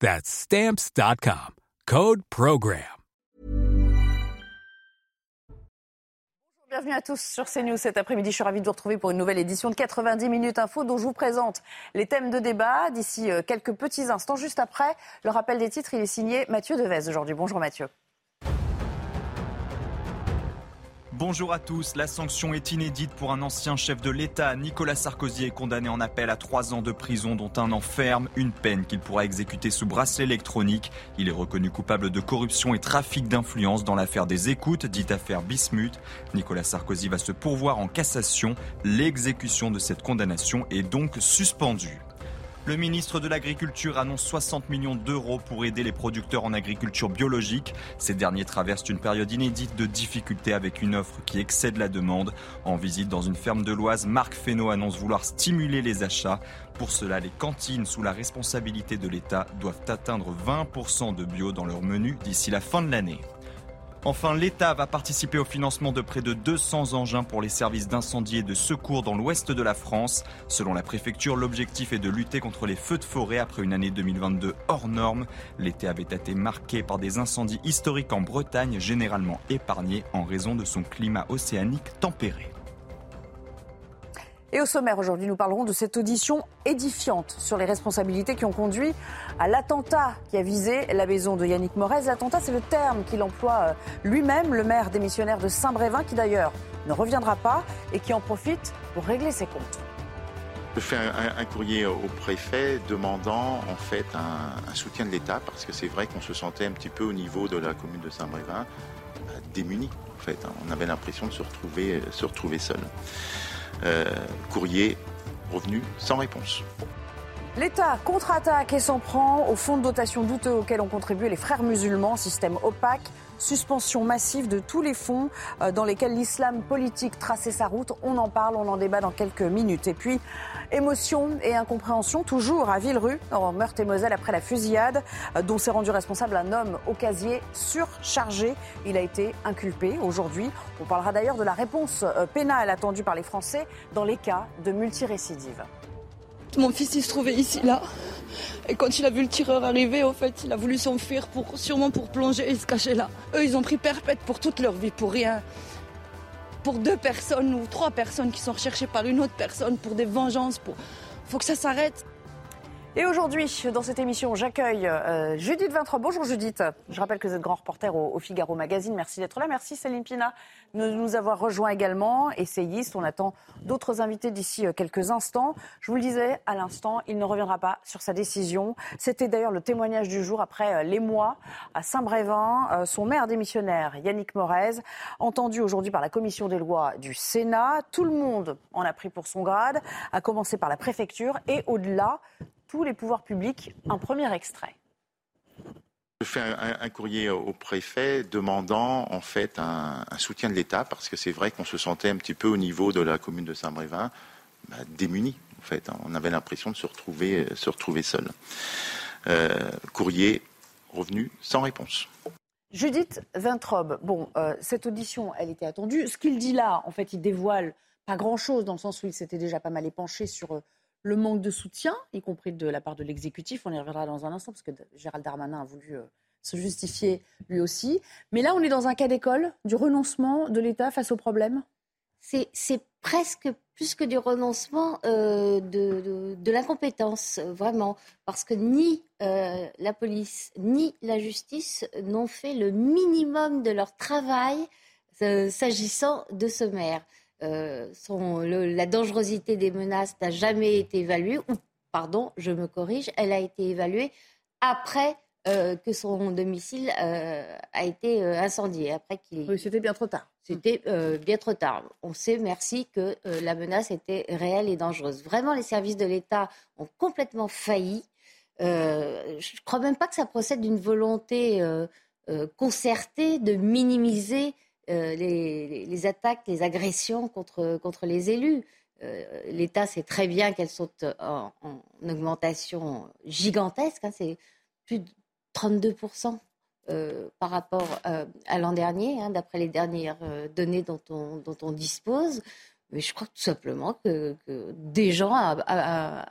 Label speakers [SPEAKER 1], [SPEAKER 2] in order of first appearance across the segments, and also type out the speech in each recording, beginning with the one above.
[SPEAKER 1] That's stamps.com. Code Program.
[SPEAKER 2] Bienvenue à tous sur CNews cet après-midi. Je suis ravie de vous retrouver pour une nouvelle édition de 90 minutes info dont je vous présente les thèmes de débat d'ici euh, quelques petits instants. Juste après, le rappel des titres, il est signé Mathieu Devez aujourd'hui. Bonjour Mathieu.
[SPEAKER 3] Bonjour à tous. La sanction est inédite pour un ancien chef de l'État. Nicolas Sarkozy est condamné en appel à trois ans de prison, dont un an ferme, une peine qu'il pourra exécuter sous bracelet électronique. Il est reconnu coupable de corruption et trafic d'influence dans l'affaire des écoutes, dite affaire Bismuth. Nicolas Sarkozy va se pourvoir en cassation. L'exécution de cette condamnation est donc suspendue. Le ministre de l'Agriculture annonce 60 millions d'euros pour aider les producteurs en agriculture biologique. Ces derniers traversent une période inédite de difficultés avec une offre qui excède la demande. En visite dans une ferme de l'Oise, Marc Fesneau annonce vouloir stimuler les achats. Pour cela, les cantines sous la responsabilité de l'État doivent atteindre 20% de bio dans leur menu d'ici la fin de l'année. Enfin, l'État va participer au financement de près de 200 engins pour les services d'incendie et de secours dans l'ouest de la France. Selon la préfecture, l'objectif est de lutter contre les feux de forêt après une année 2022 hors norme. L'été avait été marqué par des incendies historiques en Bretagne, généralement épargnés en raison de son climat océanique tempéré.
[SPEAKER 2] Et au sommaire aujourd'hui, nous parlerons de cette audition édifiante sur les responsabilités qui ont conduit à l'attentat qui a visé la maison de Yannick Morez. L'attentat, c'est le terme qu'il emploie euh, lui-même, le maire démissionnaire de Saint-Brévin, qui d'ailleurs ne reviendra pas et qui en profite pour régler ses comptes.
[SPEAKER 4] Je fais un, courrier au préfet demandant en fait un, soutien de l'État parce que c'est vrai qu'on se sentait un petit peu au niveau de la commune de Saint-Brévin bah, démuni en fait. On avait l'impression de se retrouver, se retrouver seul. Euh, courrier revenu sans réponse.
[SPEAKER 2] L'État contre-attaque et s'en prend au fonds de dotation douteux auquel ont contribué les frères musulmans, système opaque, suspension massive de tous les fonds euh, dans lesquels l'islam politique traçait sa route. On en parle, on en débat dans quelques minutes. Et puis, émotion et incompréhension toujours à Villerue, en Meurthe-et-Moselle, après la fusillade euh, dont s'est rendu responsable un homme au casier surchargé. Il a été inculpé aujourd'hui. On parlera d'ailleurs de la réponse euh, pénale attendue par les Français dans les cas de multirécidive.
[SPEAKER 5] Mon fils, il se trouvait ici, là. Et quand il a vu le tireur arriver, au fait, il a voulu s'enfuir, pour, sûrement pour plonger et se cacher là. Eux, ils ont pris perpète pour toute leur vie, pour rien. Pour deux personnes ou trois personnes qui sont recherchées par une autre personne, pour des vengeances, pour... Faut que ça s'arrête.
[SPEAKER 2] Et aujourd'hui, dans cette émission, j'accueille euh, Judith Vintrop. Bonjour Judith. Je rappelle que vous êtes grand reporter au, Figaro Magazine. Merci d'être là. Merci Céline Pina de nous avoir rejoint également. Essayiste, on attend d'autres invités d'ici euh, quelques instants. Je vous le disais à l'instant, il ne reviendra pas sur sa décision. C'était d'ailleurs le témoignage du jour après euh, les mois à Saint-Brévin. son maire démissionnaire, Yannick Morez, entendu aujourd'hui par la commission des lois du Sénat. Tout le monde en a pris pour son grade, à commencer par la préfecture et au-delà tous les pouvoirs publics. Un premier extrait.
[SPEAKER 4] Je fais un, courrier au préfet demandant en fait un, soutien de l'État parce que c'est vrai qu'on se sentait un petit peu au niveau de la commune de Saint-Brévin bah, démunis. En fait, on avait l'impression de se retrouver, se retrouver seul. Euh, courrier revenu sans réponse.
[SPEAKER 2] Judith Vintrobe, bon, euh, cette audition, elle était attendue. Ce qu'il dit là, en fait, il dévoile pas grand-chose dans le sens où il s'était déjà pas mal épanché sur euh, le manque de soutien, y compris de la part de l'exécutif. On y reviendra dans un instant, parce que Gérald Darmanin a voulu euh, se justifier lui aussi. Mais là, on est dans un cas d'école du renoncement de l'État face au problème?
[SPEAKER 6] C'est presque plus que du renoncement euh, de, l'incompétence, vraiment, parce que ni euh, la police ni la justice n'ont fait le minimum de leur travail euh, s'agissant de ce maire. La dangerosité des menaces n'a jamais été évaluée, ou pardon, je me corrige, elle a été évaluée après que son domicile a été incendié. Après
[SPEAKER 2] qu'il... Oui, c'était bien trop tard.
[SPEAKER 6] C'était euh, bien trop tard. On sait, merci, que euh, la menace était réelle et dangereuse. Vraiment, les services de l'État ont complètement failli. Euh, je ne crois même pas que ça procède d'une volonté concertée de minimiser les, attaques, les agressions contre, contre les élus. L'État sait très bien qu'elles sont en, augmentation gigantesque. Hein, c'est plus de 32% euh, par rapport euh, à l'an dernier, hein, d'après les dernières euh, données dont on, dont on, dispose. Mais je crois tout simplement que, des gens à,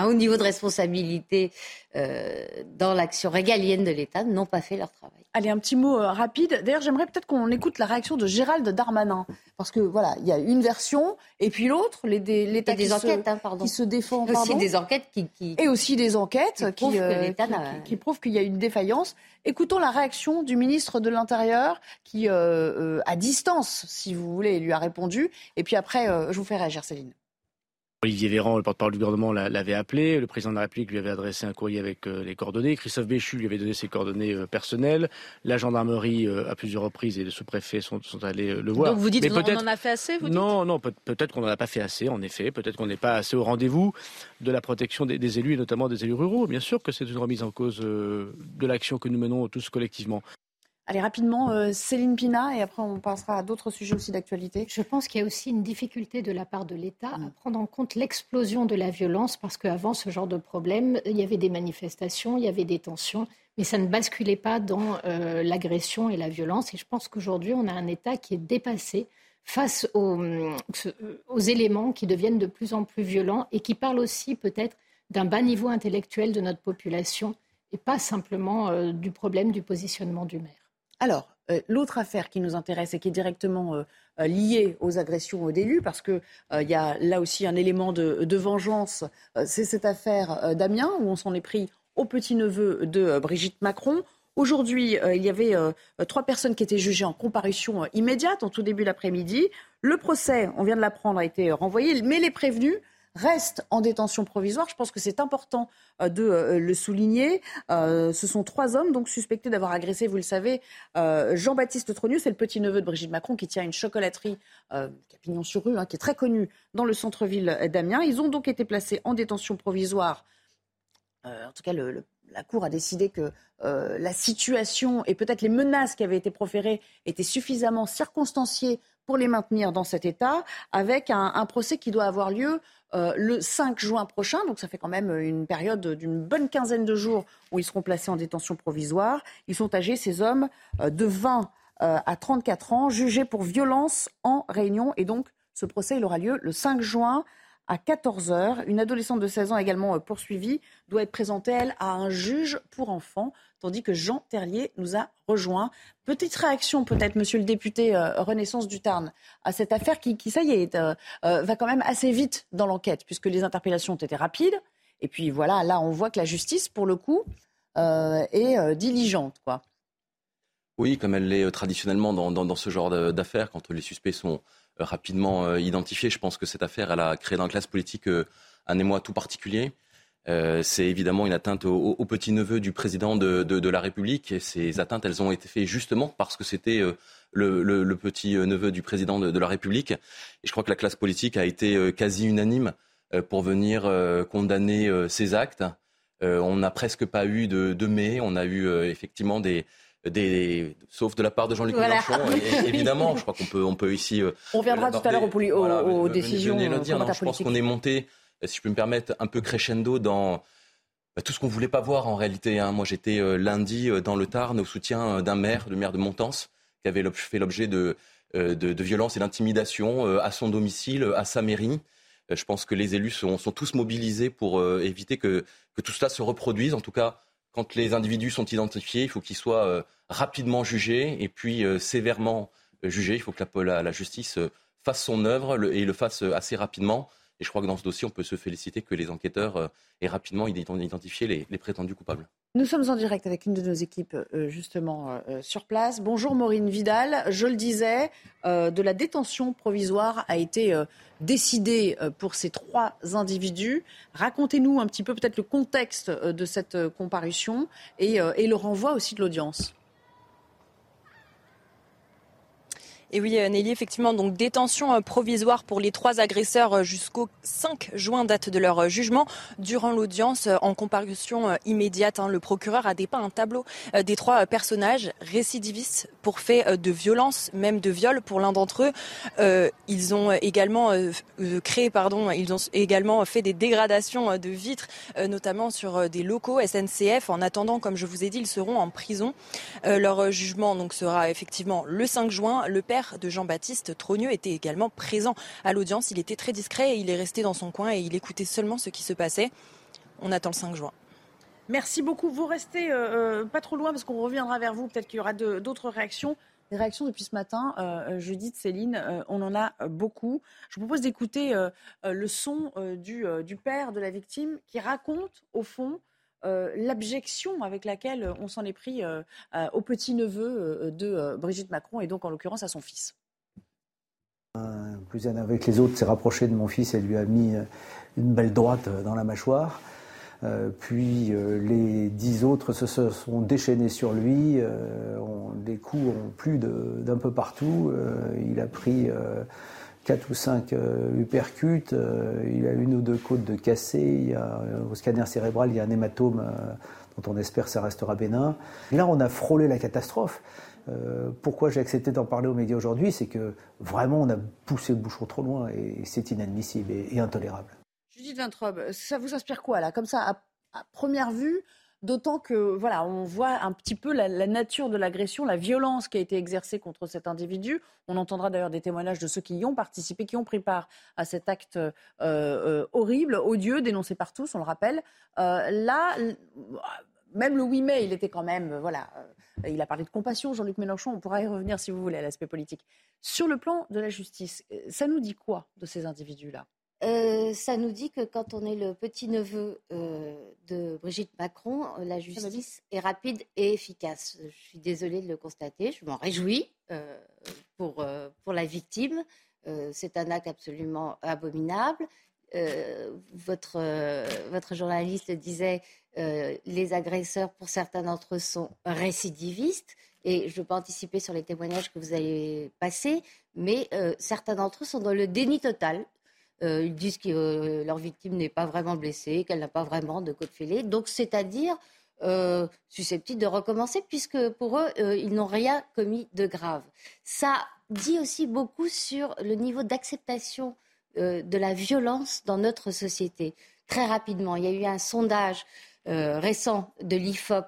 [SPEAKER 6] un haut niveau de responsabilité dans l'action régalienne de l'État n'ont pas fait leur travail.
[SPEAKER 2] Allez, un petit mot rapide. D'ailleurs, j'aimerais peut-être qu'on écoute la réaction de Gérald Darmanin. Parce que voilà, il y a une version et puis l'autre, l'État
[SPEAKER 6] des
[SPEAKER 2] qui,
[SPEAKER 6] enquêtes,
[SPEAKER 2] se,
[SPEAKER 6] hein, pardon.
[SPEAKER 2] qui se défend.
[SPEAKER 6] Aussi des enquêtes qui,
[SPEAKER 2] Et aussi des enquêtes qui, euh, qui, prouvent qu'il y a une défaillance. Écoutons la réaction du ministre de l'Intérieur qui, euh, euh, à distance, si vous voulez, lui a répondu. Et puis après, je vous fais réagir, Céline.
[SPEAKER 7] Olivier Véran, le porte-parole du gouvernement, l'avait appelé. Le président de la République lui avait adressé un courrier avec euh, les coordonnées. Christophe Béchu lui avait donné ses coordonnées euh, personnelles. La gendarmerie, euh, à plusieurs reprises, et le sous-préfet sont, allés le voir.
[SPEAKER 2] Donc vous dites qu'on en a fait assez
[SPEAKER 7] Non, non, peut-être qu'on n'en a pas fait assez, en effet. Peut-être qu'on n'est pas assez au rendez-vous de la protection des, des, élus, et notamment des élus ruraux. Bien sûr que c'est une remise en cause de l'action que nous menons tous collectivement.
[SPEAKER 2] Allez, rapidement, euh, Céline Pina, et après on passera à d'autres sujets aussi d'actualité.
[SPEAKER 8] Je pense qu'il y a aussi une difficulté de la part de l'État à mm. prendre en compte l'explosion de la violence, parce qu'avant ce genre de problème, il y avait des manifestations, il y avait des tensions, mais ça ne basculait pas dans euh, l'agression et la violence. Et je pense qu'aujourd'hui, on a un État qui est dépassé face aux, euh, aux éléments qui deviennent de plus en plus violents et qui parlent aussi peut-être d'un bas niveau intellectuel de notre population et pas simplement du problème du positionnement du maire.
[SPEAKER 2] Alors, euh, l'autre affaire qui nous intéresse et qui est directement euh, euh, liée aux agressions d'élus, parce qu'il y a là aussi un élément de, vengeance, c'est cette affaire d'Amiens, où on s'en est pris au petit-neveu de Brigitte Macron. Aujourd'hui, il y avait trois personnes qui étaient jugées en comparution immédiate en tout début d'après-midi. Le procès, on vient de l'apprendre, a été renvoyé, mais les prévenus restent en détention provisoire. Je pense que c'est important euh, de euh, le souligner. Euh, ce sont trois hommes donc suspectés d'avoir agressé, vous le savez, Jean-Baptiste Trogneux, c'est le petit-neveu de Brigitte Macron qui tient une chocolaterie Capignon-sur-Rue, hein, qui est très connue dans le centre-ville d'Amiens. Ils ont donc été placés en détention provisoire. en tout cas, la Cour a décidé que la situation et peut-être les menaces qui avaient été proférées étaient suffisamment circonstanciées pour les maintenir dans cet état, avec un procès qui doit avoir lieu euh, le 5 juin prochain. Donc ça fait quand même une période d'une bonne quinzaine de jours où ils seront placés en détention provisoire. Ils sont âgés, ces hommes, euh, de 20 euh, à 34 ans, jugés pour violence en réunion. Et donc ce procès, il aura lieu le 5 juin à 14h. Une adolescente de 16 ans également poursuivie doit être présentée, elle, à un juge pour enfants tandis que Jean Terlier nous a rejoint. Petite réaction peut-être, monsieur le député euh, Renaissance du Tarn, à cette affaire qui, ça y est, euh, euh, va quand même assez vite dans l'enquête, puisque les interpellations ont été rapides. Et puis voilà, là, on voit que la justice, pour le coup, est diligente. Quoi.
[SPEAKER 9] Oui, comme elle l'est traditionnellement dans, dans, ce genre d'affaires, quand les suspects sont rapidement identifiés. Je pense que cette affaire, elle a créé dans la classe politique un émoi tout particulier. Euh, c'est évidemment une atteinte au, petit-neveu du président de, la République. Et ces atteintes, elles ont été faites justement parce que c'était euh, le, petit-neveu du président de, la République. Et je crois que la classe politique a été euh, quasi unanime pour venir condamner ces actes. on n'a presque pas eu de, mai. On a eu effectivement des, sauf de la part de Jean-Luc Mélenchon, évidemment, je crois qu'on peut, on peut ici.
[SPEAKER 2] On reviendra tout à l'heure aux, décisions.
[SPEAKER 9] je pense qu'on est monté si je peux me permettre, un peu crescendo dans bah, tout ce qu'on voulait pas voir en réalité. Hein. Moi, j'étais euh, lundi euh, dans le Tarn au soutien euh, d'un maire, le maire de Montance, qui avait fait l'objet de, de, violences et d'intimidation à son domicile, à sa mairie. Je pense que les élus sont, tous mobilisés pour éviter que, que, tout cela se reproduise. En tout cas, quand les individus sont identifiés, il faut qu'ils soient rapidement jugés et puis sévèrement jugés. Il faut que la justice fasse son œuvre et le fasse assez rapidement. Et je crois que dans ce dossier, on peut se féliciter que les enquêteurs euh, aient rapidement identifié les, prétendus coupables.
[SPEAKER 2] Nous sommes en direct avec une de nos équipes euh, justement euh, sur place. Bonjour Maureen Vidal. Je le disais, de la détention provisoire a été décidée pour ces trois individus. Racontez-nous un petit peu peut-être le contexte de cette comparution et le renvoi aussi de l'audience.
[SPEAKER 10] Et oui, euh, Nelly, effectivement, donc détention euh, provisoire pour les trois agresseurs euh, jusqu'au 5 juin, date de leur jugement. Durant l'audience, en comparution immédiate, hein, le procureur a dépeint un tableau des trois personnages récidivistes pour faits de violence, même de viol pour l'un d'entre eux. ils ont également créé, pardon, ils ont également fait des dégradations de vitres, notamment sur des locaux SNCF. En attendant, comme je vous ai dit, ils seront en prison. leur jugement donc sera effectivement le 5 juin. Le père de Jean-Baptiste Trogneux était également présent à l'audience. Il était très discret et il est resté dans son coin et il écoutait seulement ce qui se passait. On attend le 5 juin.
[SPEAKER 2] Merci beaucoup. Vous restez euh, euh, pas trop loin parce qu'on reviendra vers vous. Peut-être qu'il y aura d'autres réactions. Des réactions depuis ce matin, euh, Judith, Céline, on en a beaucoup. Je vous propose d'écouter le son du, du, père de la victime qui raconte, au fond, l'abjection avec laquelle on s'en est pris au petit-neveu de Brigitte Macron et donc en l'occurrence à son fils.
[SPEAKER 11] Un plus un avec les autres s'est rapproché de mon fils et lui a mis une belle droite dans la mâchoire. puis les dix autres se, sont déchaînés sur lui. des coups ont plu d'un peu partout. il a pris quatre ou cinq euh, uppercuts, euh, il a une ou deux côtes de cassées, au scanner cérébral, il y a un hématome euh, dont on espère que ça restera bénin. Là, on a frôlé la catastrophe. pourquoi j'ai accepté d'en parler aux médias aujourd'hui C'est que vraiment, on a poussé le bouchon trop loin et c'est inadmissible et, intolérable.
[SPEAKER 2] Judith Vintrobe, ça vous inspire quoi, là? Comme ça, à première vue, D'autant que, voilà, on voit un petit peu la, nature de l'agression, la violence qui a été exercée contre cet individu. On entendra d'ailleurs des témoignages de ceux qui y ont participé, qui ont pris part à cet acte euh, euh, horrible, odieux, dénoncé par tous, on le rappelle. Euh, là, même le 8 mai, il était quand même, voilà, il a parlé de compassion, Jean-Luc Mélenchon, on pourra y revenir si vous voulez à l'aspect politique. Sur le plan de la justice, ça nous dit quoi de ces individus-là?
[SPEAKER 6] Euh, ça nous dit que quand on est le petit-neveu euh, de Brigitte Macron, euh, la justice est rapide et efficace. Je suis désolée de le constater, je m'en réjouis pour, pour la victime. C'est un acte absolument abominable. votre, votre journaliste disait les agresseurs, pour certains d'entre eux, sont récidivistes. Et je ne veux pas anticiper sur les témoignages que vous allez passer, mais certains d'entre eux sont dans le déni total euh, ils disent que euh, leur victime n'est pas vraiment blessée, qu'elle n'a pas vraiment de côte fêlée. Donc, c'est-à-dire euh, susceptible de recommencer, puisque pour eux, ils n'ont rien commis de grave. Ça dit aussi beaucoup sur le niveau d'acceptation de la violence dans notre société. Très rapidement, il y a eu un sondage récent de l'IFOP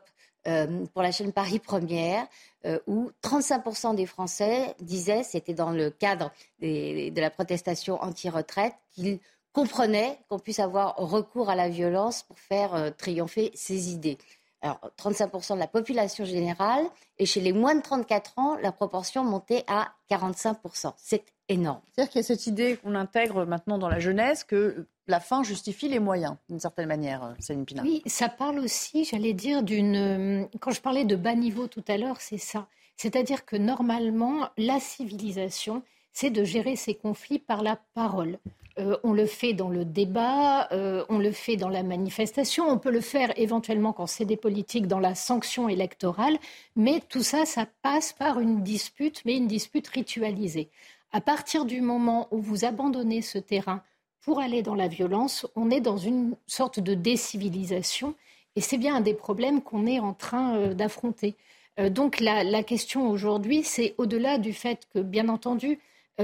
[SPEAKER 6] pour la chaîne Paris Première euh, où 35% des Français disaient, c'était dans le cadre de la protestation anti-retraite, qu'ils comprenaient qu'on puisse avoir recours à la violence pour faire euh, triompher ses idées. Alors, 35% de la population générale, et chez les moins de 34 ans, la proportion montait à 45%. C'est énorme.
[SPEAKER 2] C'est-à-dire qu'il y a cette idée qu'on intègre maintenant dans la jeunesse que la fin justifie les moyens, d'une certaine manière, Céline Pina.
[SPEAKER 8] Oui, ça parle aussi, j'allais dire, d'une. Euh, quand je parlais de bas niveau tout à l'heure, c'est ça. C'est-à-dire que normalement, la civilisation, c'est de gérer ces conflits par la parole. Euh, on le fait dans le débat, on le fait dans la manifestation, on peut le faire éventuellement quand c'est des politiques dans la sanction électorale, mais tout ça, ça passe par une dispute, mais une dispute ritualisée. À partir du moment où vous abandonnez ce terrain pour aller dans la violence, on est dans une sorte de décivilisation. Et c'est bien un des problèmes qu'on est en train euh, d'affronter. Euh, donc la, question aujourd'hui, c'est au-delà du fait que, bien entendu, euh,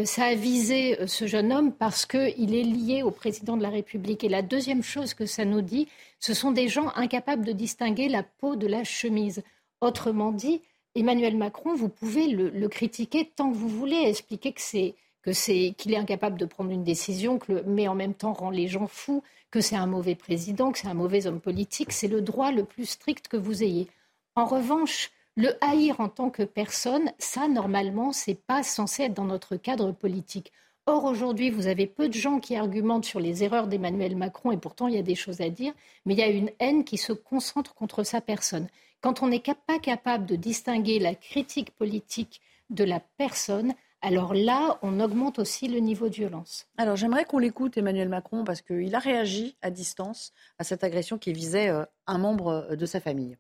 [SPEAKER 8] ça a visé ce jeune homme parce qu'il est lié au président de la République. Et la deuxième chose que ça nous dit, ce sont des gens incapables de distinguer la peau de la chemise. Autrement dit, Emmanuel Macron, vous pouvez le critiquer tant que vous voulez, expliquer que c'est que qu'il est incapable de prendre une décision, mais en même temps rend les gens fous, que c'est un mauvais président, que c'est un mauvais homme politique. C'est le droit le plus strict que vous ayez. En revanche, le haïr en tant que personne, ça normalement, c'est pas censé être dans notre cadre politique. Or, aujourd'hui, vous avez peu de gens qui argumentent sur les erreurs d'Emmanuel Macron, et pourtant, il y a des choses à dire, mais il y a une haine qui se concentre contre sa personne. Quand on n'est pas capable de distinguer la critique politique de la personne, alors là, on augmente aussi le niveau de violence.
[SPEAKER 2] Alors j'aimerais qu'on l'écoute, Emmanuel Macron, parce qu'il a réagi à distance à cette agression qui visait euh, un membre euh, de sa famille.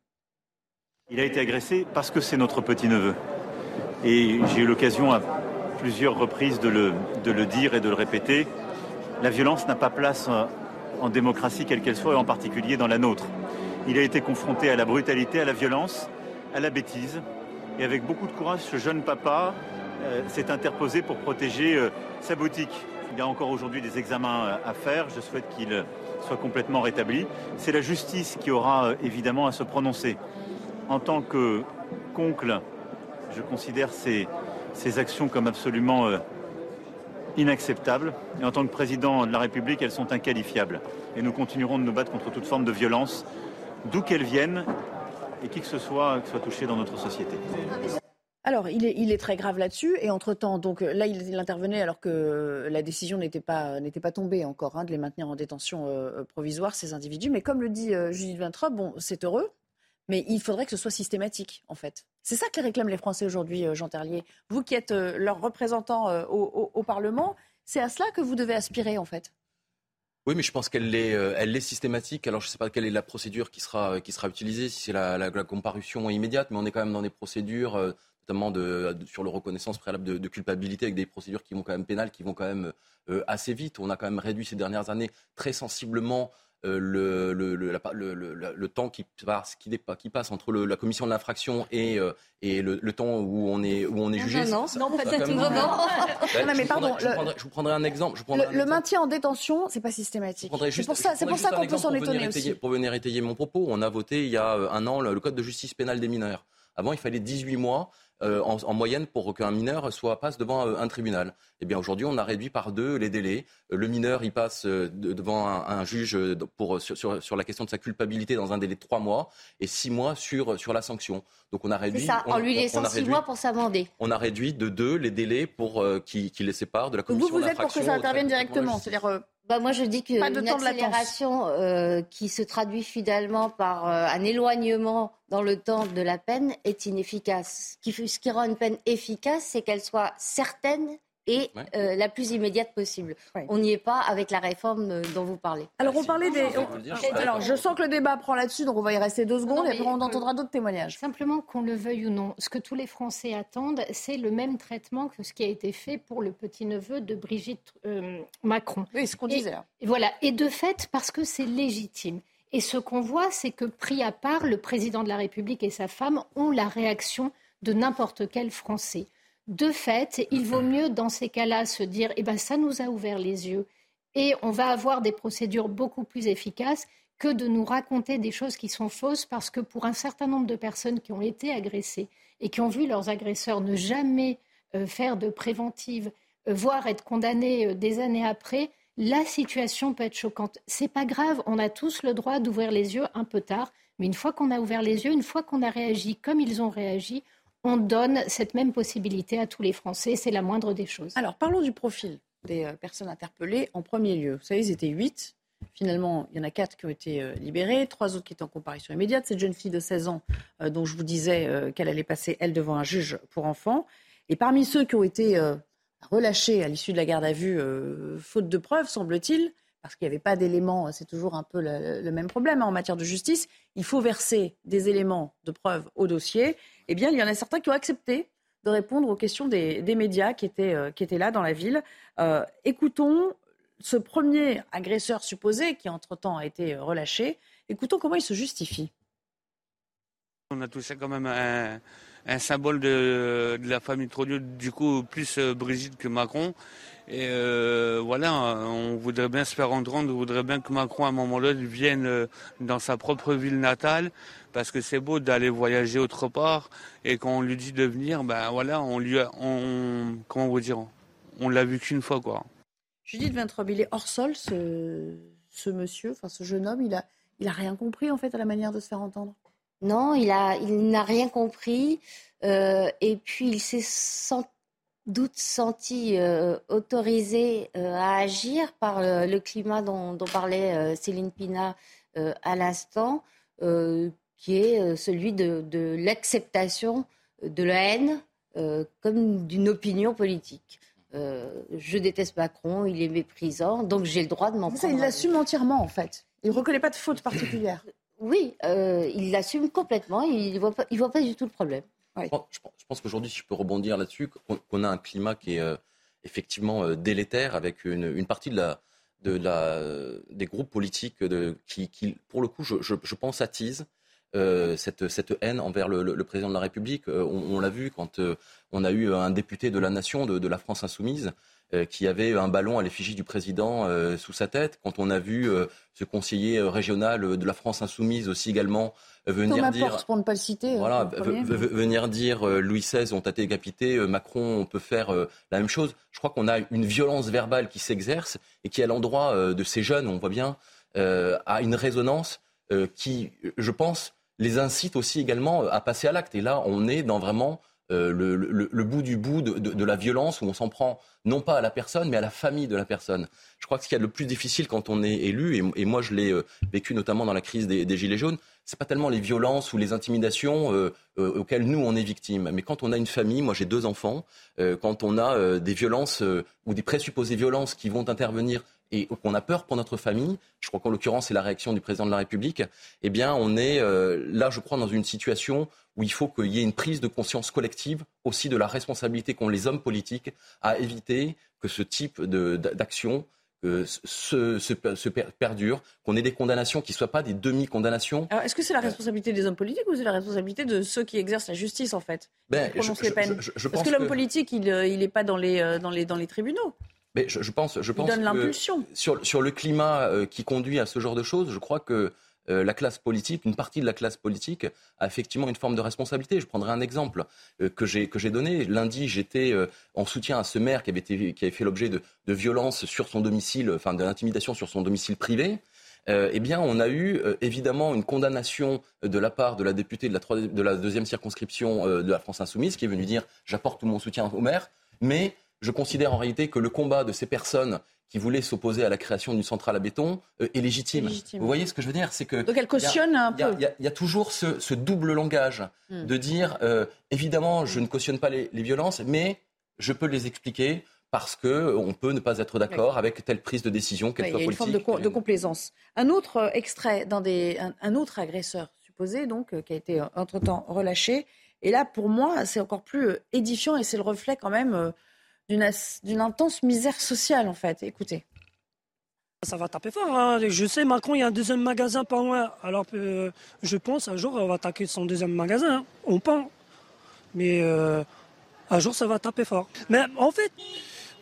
[SPEAKER 12] Il a été agressé parce que c'est notre petit-neveu. Et j'ai eu l'occasion à plusieurs reprises de le, dire et de le répéter. La violence n'a pas place euh, en démocratie, quelle qu'elle soit, et en particulier dans la nôtre. Il a été confronté à la brutalité, à la violence, à la bêtise. Et avec beaucoup de courage, ce jeune papa euh, s'est interposé pour protéger euh, sa boutique. Il y a encore aujourd'hui des examens à faire. Je souhaite qu'il soit complètement rétabli. C'est la justice qui aura évidemment à se prononcer. En tant que concle, je considère ces, actions comme absolument inacceptables. Et en tant que président de la République, elles sont inqualifiables. Et nous continuerons de nous battre contre toute forme de violence, d'où qu'elle vienne et qui que ce soit qui soit touché dans notre société.
[SPEAKER 2] Alors, il est, très grave là-dessus. Et entre-temps, donc là, il, intervenait alors que la décision n'était pas, pas tombée encore hein, de les maintenir en détention euh, provisoire, ces individus. Mais comme le dit euh, Judith Vintrop, c'est heureux, mais il faudrait que ce soit systématique, en fait. C'est ça que réclament les Français aujourd'hui, euh, Jean Terlier. Vous qui êtes leur représentant au, Parlement, c'est à cela que vous devez aspirer, en fait.
[SPEAKER 9] Oui, mais je pense qu'elle est, systématique. Alors, je ne sais pas quelle est la procédure qui sera, utilisée, si c'est la, comparution immédiate, mais on est quand même dans des procédures notamment sur le reconnaissance préalable de, culpabilité avec des procédures qui vont quand même pénales, qui vont quand même euh, assez vite. On a quand même réduit ces dernières années très sensiblement euh, le, le, le, temps qui passe, qui, qui passe entre la commission de l'infraction et, euh, et le, temps où on est, où on est jugé.
[SPEAKER 2] Non, non, non, peut-être non.
[SPEAKER 9] non. mais pardon. Je vous prendrai, un exemple.
[SPEAKER 2] le, maintien en détention, c'est pas systématique. C'est pour ça, c'est pour ça qu'on peut s'en étonner aussi.
[SPEAKER 9] Pour venir étayer mon propos, on a voté il y a un an le code de justice pénale des mineurs. Avant, il fallait 18 mois euh, en, moyenne pour qu'un mineur soit passe devant euh, un tribunal. Eh bien aujourd'hui, on a réduit par deux les délais. Euh, le mineur, il passe devant un, juge pour, sur, la question de sa culpabilité dans un délai de trois mois et six mois sur, sur la sanction. Donc on a réduit.
[SPEAKER 6] Ça, en lui laissant six mois pour s'amender.
[SPEAKER 9] On a réduit de deux les délais pour qui, qui, les séparent de la commission
[SPEAKER 2] Vous, vous êtes pour que ça intervienne directement,
[SPEAKER 6] c'est-à-dire bah moi, je dis qu'une accélération euh, qui se traduit finalement par euh, un éloignement dans le temps de la peine est inefficace. Ce qui, ce qui rend une peine efficace, c'est qu'elle soit certaine et euh, la plus immédiate possible. On n'y est pas avec la réforme euh, dont vous parlez.
[SPEAKER 2] Alors on parlait des. Alors je sens que le débat prend là-dessus, donc on va y rester deux secondes et après on entendra d'autres témoignages.
[SPEAKER 8] Simplement qu'on le veuille ou non, ce que tous les Français attendent, c'est le même traitement que ce qui a été fait pour le petit neveu de Brigitte euh, Macron.
[SPEAKER 2] Oui, ce qu'on disait.
[SPEAKER 8] Et voilà. Et de fait, parce que c'est légitime. Et ce qu'on voit, c'est que pris à part, le président de la République et sa femme ont la réaction de n'importe quel Français. De fait, il vaut mieux dans ces cas-là se dire eh ben, ça nous a ouvert les yeux et on va avoir des procédures beaucoup plus efficaces que de nous raconter des choses qui sont fausses parce que pour un certain nombre de personnes qui ont été agressées et qui ont vu leurs agresseurs ne jamais euh, faire de préventive, euh, voire être condamnés euh, des années après, la situation peut être choquante. C'est pas grave, on a tous le droit d'ouvrir les yeux un peu tard, mais une fois qu'on a ouvert les yeux, une fois qu'on a réagi comme ils ont réagi, on donne cette même possibilité à tous les Français. C'est la moindre des choses.
[SPEAKER 2] Alors, parlons du profil des euh, personnes interpellées en premier lieu. Vous savez, ils étaient huit. Finalement, il y en a quatre qui ont été euh, libérés, trois autres qui étaient en comparution immédiate. Cette jeune fille de 16 ans euh, dont je vous disais qu'elle allait passer, elle, devant un juge pour enfants. Et parmi ceux qui ont été relâchés à l'issue de la garde à vue, faute de preuves, semble-t-il, parce qu'il n'y avait pas d'éléments, c'est toujours un peu le, même problème hein, en matière de justice, il faut verser des éléments de preuve au dossier eh bien, il y en a certains qui ont accepté de répondre aux questions des, médias qui étaient, euh, qui étaient là dans la ville. Euh, écoutons ce premier agresseur supposé qui, entre-temps, a été relâché. Écoutons comment il se justifie.
[SPEAKER 13] On a touché quand même un, symbole de, la famille Trogneux, du coup, plus euh, Brigitte que Macron. Et voilà, on voudrait bien se faire entendre, on voudrait bien que Macron, à un moment-là, vienne dans sa propre ville natale parce que c'est beau d'aller voyager autre part et quand on lui dit de venir, ben voilà, on lui, on, comment vous dire, on l'a vu qu'une fois quoi.
[SPEAKER 2] Judith Vintrob, il est hors sol ce, ce monsieur, enfin ce jeune homme, il a, il a rien compris en fait à la manière de se faire entendre?
[SPEAKER 6] Non, il a, il n'a rien compris euh, et puis il s'est senti doute senti euh, autorisé euh, à agir par euh, le climat dont, dont parlait Céline Pina à l'instant, qui est celui de, de l'acceptation de la haine comme d'une opinion politique. je déteste Macron, il est méprisant, donc j'ai le droit de m'en prendre.
[SPEAKER 2] il l'assume entièrement en fait. Il ne reconnaît pas de faute particulière.
[SPEAKER 6] Oui, il l'assume complètement, il ne voit, voit pas du tout le problème.
[SPEAKER 9] Je pense, qu'aujourd'hui, si je peux rebondir là-dessus, qu'on a un climat qui est euh, effectivement euh, délétère avec une, partie la, des groupes politiques qui, pour le coup, je, je, pense, attisent euh, cette, cette, haine envers le, président de la République. on, l'a vu quand on a eu un député de la nation, de, de la France insoumise, euh, qui avait un ballon à l'effigie du président euh, sous sa tête. Quand on a vu euh, ce conseiller régional de la France insoumise aussi également venir dire,
[SPEAKER 2] pour ne pas le citer,
[SPEAKER 9] voilà, venir dire Louis XVI ont été décapité, Macron on peut faire la même chose. Je crois qu'on a une violence verbale qui s'exerce et qui à l'endroit de ces jeunes, on voit bien, a une résonance qui, je pense, les incite aussi également à passer à l'acte. Et là, on est dans vraiment euh, le, bout du bout de, la violence où on s'en prend non pas à la personne mais à la famille de la personne. Je crois que ce qui est le plus difficile quand on est élu, et, moi je l'ai euh, vécu notamment dans la crise des, Gilets jaunes, c'est pas tellement les violences ou les intimidations euh, auxquelles nous on est victime, mais quand on a une famille, moi j'ai deux enfants, quand on a des violences ou des présupposées violences qui vont intervenir et qu'on a peur pour notre famille, je crois qu'en l'occurrence c'est la réaction du président de la République, eh bien on est euh, là, je crois, dans une situation où il faut qu'il y ait une prise de conscience collective aussi de la responsabilité qu'ont les hommes politiques à éviter que ce type d'action euh, se, se, perdure, qu'on ait des condamnations qui ne soient pas des demi-condamnations.
[SPEAKER 2] Est-ce que c'est la responsabilité des hommes politiques ou c'est la responsabilité de ceux qui exercent la justice, en fait
[SPEAKER 9] ben,
[SPEAKER 2] les peines Parce que l'homme politique, il n'est euh, pas dans les, dans, les, dans les tribunaux.
[SPEAKER 9] Mais je, pense, je pense que sur, sur le climat euh, qui conduit à ce genre de choses, je crois que euh, la classe politique, une partie de la classe politique, a effectivement une forme de responsabilité. Je prendrai un exemple euh, que j'ai que j'ai donné. Lundi, j'étais en soutien à ce maire qui avait été, qui avait fait l'objet de, de violences sur son domicile, enfin d'intimidation sur son domicile privé. eh bien, on a eu évidemment une condamnation de la part de la députée de la, de la deuxième circonscription de la France insoumise, qui est venue dire j'apporte tout mon soutien au maire, mais je considère en réalité que le combat de ces personnes qui voulaient s'opposer à la création d'une centrale à béton euh, est, légitime. Vous voyez ce que je veux dire?
[SPEAKER 2] C'est que donc elle cautionne un peu.
[SPEAKER 9] Il y, a toujours ce, double langage hmm. de dire euh, évidemment je ne cautionne pas les, violences, mais je peux les expliquer parce qu'on peut ne pas être d'accord avec telle prise de décision, qu'elle soit politique.
[SPEAKER 2] Il y a une forme de, complaisance. Un autre euh, extrait d'un des, un, autre agresseur supposé, donc, qui a été entre-temps relâché. Et là, pour moi, c'est encore plus édifiant et c'est le reflet quand même d'une intense misère sociale, en fait. Écoutez.
[SPEAKER 14] Ça va taper fort. Hein. Je sais, Macron, il y a un deuxième magasin pas loin. Alors euh, je pense un jour, on va attaquer son deuxième magasin. Hein. On pense. Mais euh, un jour, ça va taper fort. Mais en fait,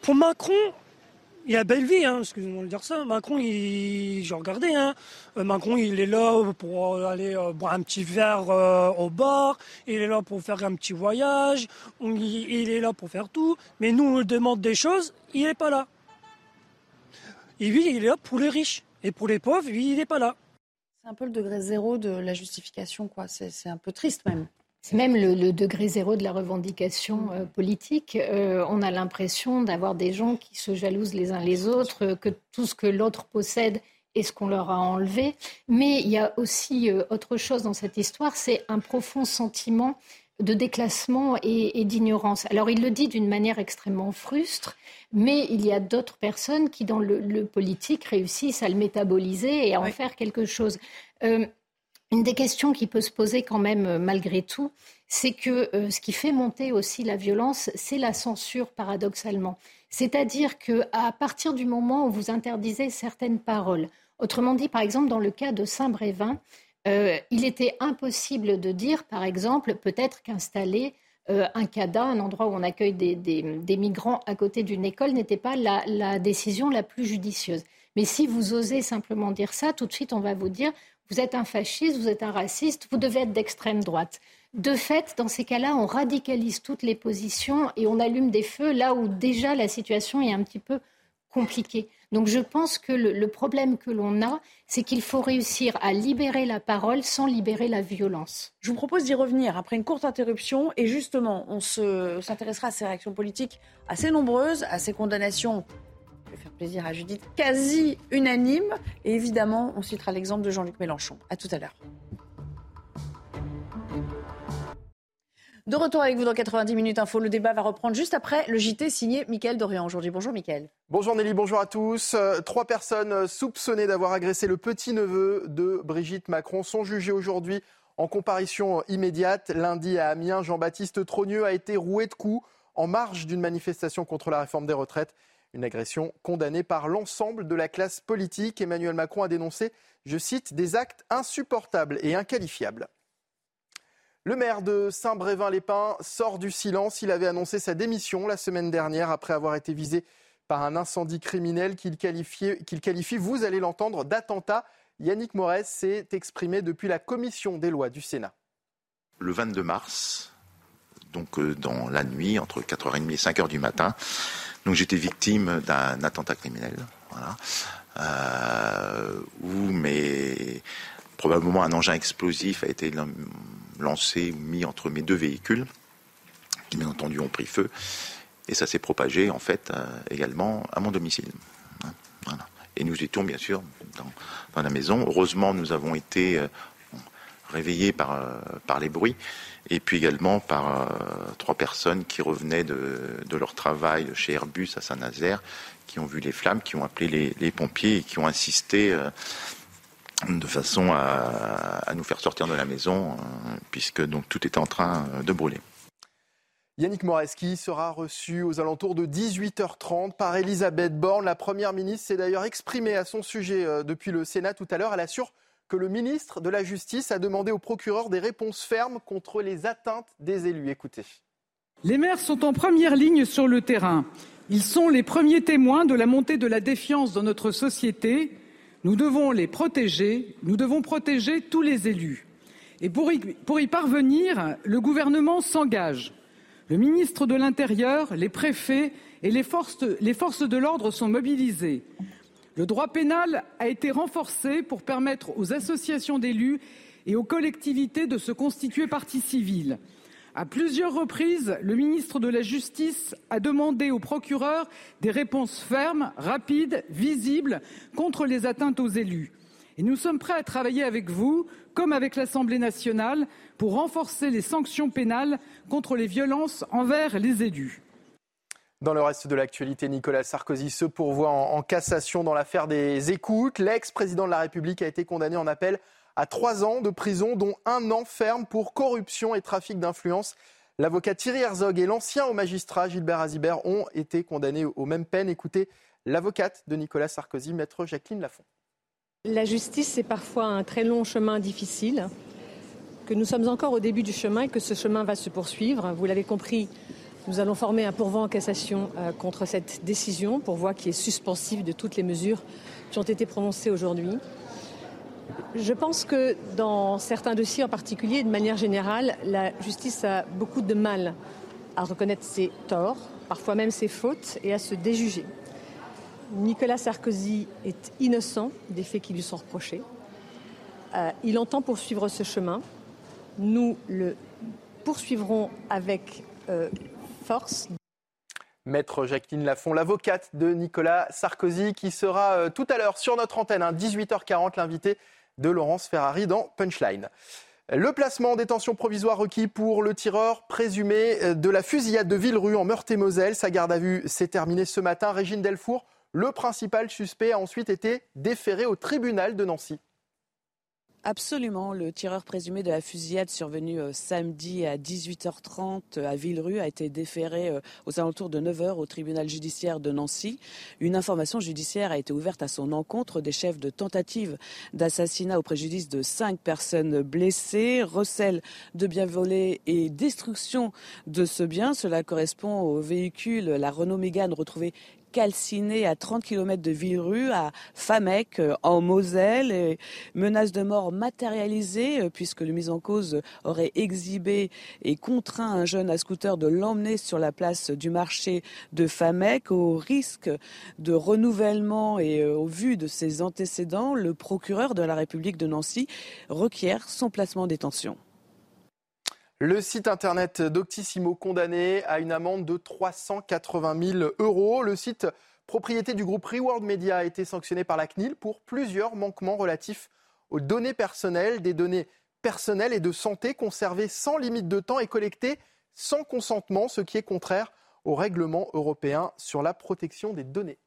[SPEAKER 14] pour Macron, il a belle vie, hein, excusez-moi de dire ça. Macron, il, j'ai regardé, hein. Euh, Macron, il est là pour aller euh, boire un petit verre euh, au bar, il est là pour faire un petit voyage, il, est là pour faire tout. Mais nous, on lui demande des choses, il n'est pas là. Et lui, il est là pour les riches. Et pour les pauvres, lui, il n'est pas là.
[SPEAKER 2] C'est un peu le degré zéro de la justification, quoi. C'est un peu triste même.
[SPEAKER 8] C'est même le, degré zéro de la revendication euh, politique. Euh, on a l'impression d'avoir des gens qui se jalousent les uns les autres, que tout ce que l'autre possède est ce qu'on leur a enlevé. Mais il y a aussi euh, autre chose dans cette histoire, c'est un profond sentiment de déclassement et, d'ignorance. Alors il le dit d'une manière extrêmement frustre, mais il y a d'autres personnes qui, dans le, politique, réussissent à le métaboliser et à en faire quelque chose. Une des questions qui peut se poser quand même euh, malgré tout, c'est que euh, ce qui fait monter aussi la violence, c'est la censure paradoxalement. C'est-à-dire qu'à partir du moment où vous interdisez certaines paroles, autrement dit, par exemple, dans le cas de Saint-Brévin, euh, il était impossible de dire, par exemple, peut-être qu'installer un CADA, un endroit où on accueille des, migrants à côté d'une école, n'était pas la décision la plus judicieuse. Mais si vous osez simplement dire ça, tout de suite, on va vous dire, vous êtes un fasciste, vous êtes un raciste, vous devez être d'extrême droite. De fait, dans ces cas-là, on radicalise toutes les positions et on allume des feux là où déjà la situation est un petit peu compliquée. Donc je pense que le, problème que l'on a, c'est qu'il faut réussir à libérer la parole sans libérer la violence.
[SPEAKER 2] Je vous propose d'y revenir après une courte interruption et justement, on s'intéressera à ces réactions politiques assez nombreuses, à ces condamnations vais faire plaisir à Judith, quasi unanimes. Et évidemment, on citera l'exemple de Jean-Luc Mélenchon. À tout à l'heure. De retour avec vous dans 90 minutes info. Le débat va reprendre juste après le JT signé Mickaël Dorian aujourd'hui. Bonjour Mickaël.
[SPEAKER 15] Bonjour Nelly, bonjour à tous. Euh, trois personnes soupçonnées d'avoir agressé le petit-neveu de Brigitte Macron sont jugées aujourd'hui en comparution immédiate. Lundi à Amiens, Jean-Baptiste Trogneux a été roué de coups en marge d'une manifestation contre la réforme des retraites. Une agression condamnée par l'ensemble de la classe politique. Emmanuel Macron a dénoncé, je cite, des actes insupportables et inqualifiables. Le maire de Saint-Brévin-les-Pins sort du silence. Il avait annoncé sa démission la semaine dernière après avoir été visé par un incendie criminel qu'il qualifie, vous allez l'entendre, d'attentat. Yannick Morez s'est exprimé depuis la commission des lois du Sénat.
[SPEAKER 4] Le 22 mars, donc euh, dans la nuit, entre 4h30 et 5h du matin, donc j'étais victime d'un attentat criminel, voilà, euh, où mais probablement un engin explosif a été lancé ou mis entre mes deux véhicules, qui bien entendu ont pris feu, et ça s'est propagé en fait euh, également à mon domicile. Hein, et nous étions bien sûr dans, la maison. Heureusement, nous avons été euh, réveillés par, euh, par les bruits, et puis également par trois personnes qui revenaient de, leur travail chez Airbus à Saint-Nazaire, qui ont vu les flammes, qui ont appelé les, pompiers et qui ont insisté de façon à, nous faire sortir de la maison, euh, puisque donc tout était en train euh, de brûler.
[SPEAKER 15] Yannick Moreski sera reçu aux alentours de 18h30 par Elisabeth Borne. La Première ministre s'est d'ailleurs exprimée à son sujet euh, depuis le Sénat tout à l'heure. Elle assure le ministre de la Justice a demandé au procureur des réponses fermes contre les atteintes des élus. Écoutez.
[SPEAKER 16] Les maires sont en première ligne sur le terrain. Ils sont les premiers témoins de la montée de la défiance dans notre société nous devons les protéger, nous devons protéger tous les élus. Et pour y, parvenir, le gouvernement s'engage. Le ministre de l'Intérieur, les préfets et les forces de l'ordre sont mobilisés. Le droit pénal a été renforcé pour permettre aux associations d'élus et aux collectivités de se constituer partie civile. À plusieurs reprises, le ministre de la Justice a demandé au procureur des réponses fermes, rapides, visibles contre les atteintes aux élus. Et nous sommes prêts à travailler avec vous, comme avec l'Assemblée nationale, pour renforcer les sanctions pénales contre les violences envers les élus.
[SPEAKER 15] Dans le reste de l'actualité, Nicolas Sarkozy se pourvoit en, cassation dans l'affaire des écoutes. L'ex-président de la République a été condamné en appel à trois ans de prison, dont un an ferme pour corruption et trafic d'influence. L'avocat Thierry Herzog et l'ancien haut magistrat Gilbert Azibert ont été condamnés aux mêmes peines. Écoutez l'avocate de Nicolas Sarkozy, maître Jacqueline Lafont.
[SPEAKER 17] La justice, c'est parfois un très long chemin difficile, que nous sommes encore au début du chemin et que ce chemin va se poursuivre. Vous l'avez compris, nous allons former un pourvoi en cassation euh, contre cette décision, pourvoi qui est suspensive de toutes les mesures qui ont été prononcées aujourd'hui. Je pense que dans certains dossiers en particulier, de manière générale, la justice a beaucoup de mal à reconnaître ses torts, parfois même ses fautes, et à se déjuger. Nicolas Sarkozy est innocent des faits qui lui sont reprochés. Euh, il entend poursuivre ce chemin. Nous le poursuivrons avec euh,
[SPEAKER 15] Maître Jacqueline Lafont, l'avocate de Nicolas Sarkozy, qui sera euh, tout à l'heure sur notre antenne, à 18h40, l'invité de Laurence Ferrari dans Punchline. Le placement en détention provisoire requis pour le tireur présumé de la fusillade de Villerue en Meurthe-et-Moselle. Sa garde à vue s'est terminée ce matin. Régine Delfour, le principal suspect, a ensuite été déféré au tribunal de Nancy.
[SPEAKER 18] Absolument. Le tireur présumé de la fusillade survenue euh, samedi à 18h30 euh, à Villerue a été déféré euh, aux alentours de 9h au tribunal judiciaire de Nancy. Une information judiciaire a été ouverte à son encontre des chefs de tentative d'assassinat au préjudice de cinq personnes blessées, recel de biens volés et destruction de ce bien. Cela correspond au véhicule, la Renault Mégane retrouvée calciné à 30 km de Villerue, à Famec, en Moselle. Menace de mort matérialisée, puisque le mise en cause aurait exhibé et contraint un jeune à scooter de l'emmener sur la place du marché de Famec. Au risque de renouvellement et au vu de ses antécédents, le procureur de la République de Nancy requiert son placement en détention.
[SPEAKER 15] Le site internet d'Octissimo condamné à une amende de 380 000 euros. Le site propriété du groupe Reward Media a été sanctionné par la CNIL pour plusieurs manquements relatifs aux données personnelles, des données personnelles et de santé conservées sans limite de temps et collectées sans consentement, ce qui est contraire au règlement européen sur la protection des données.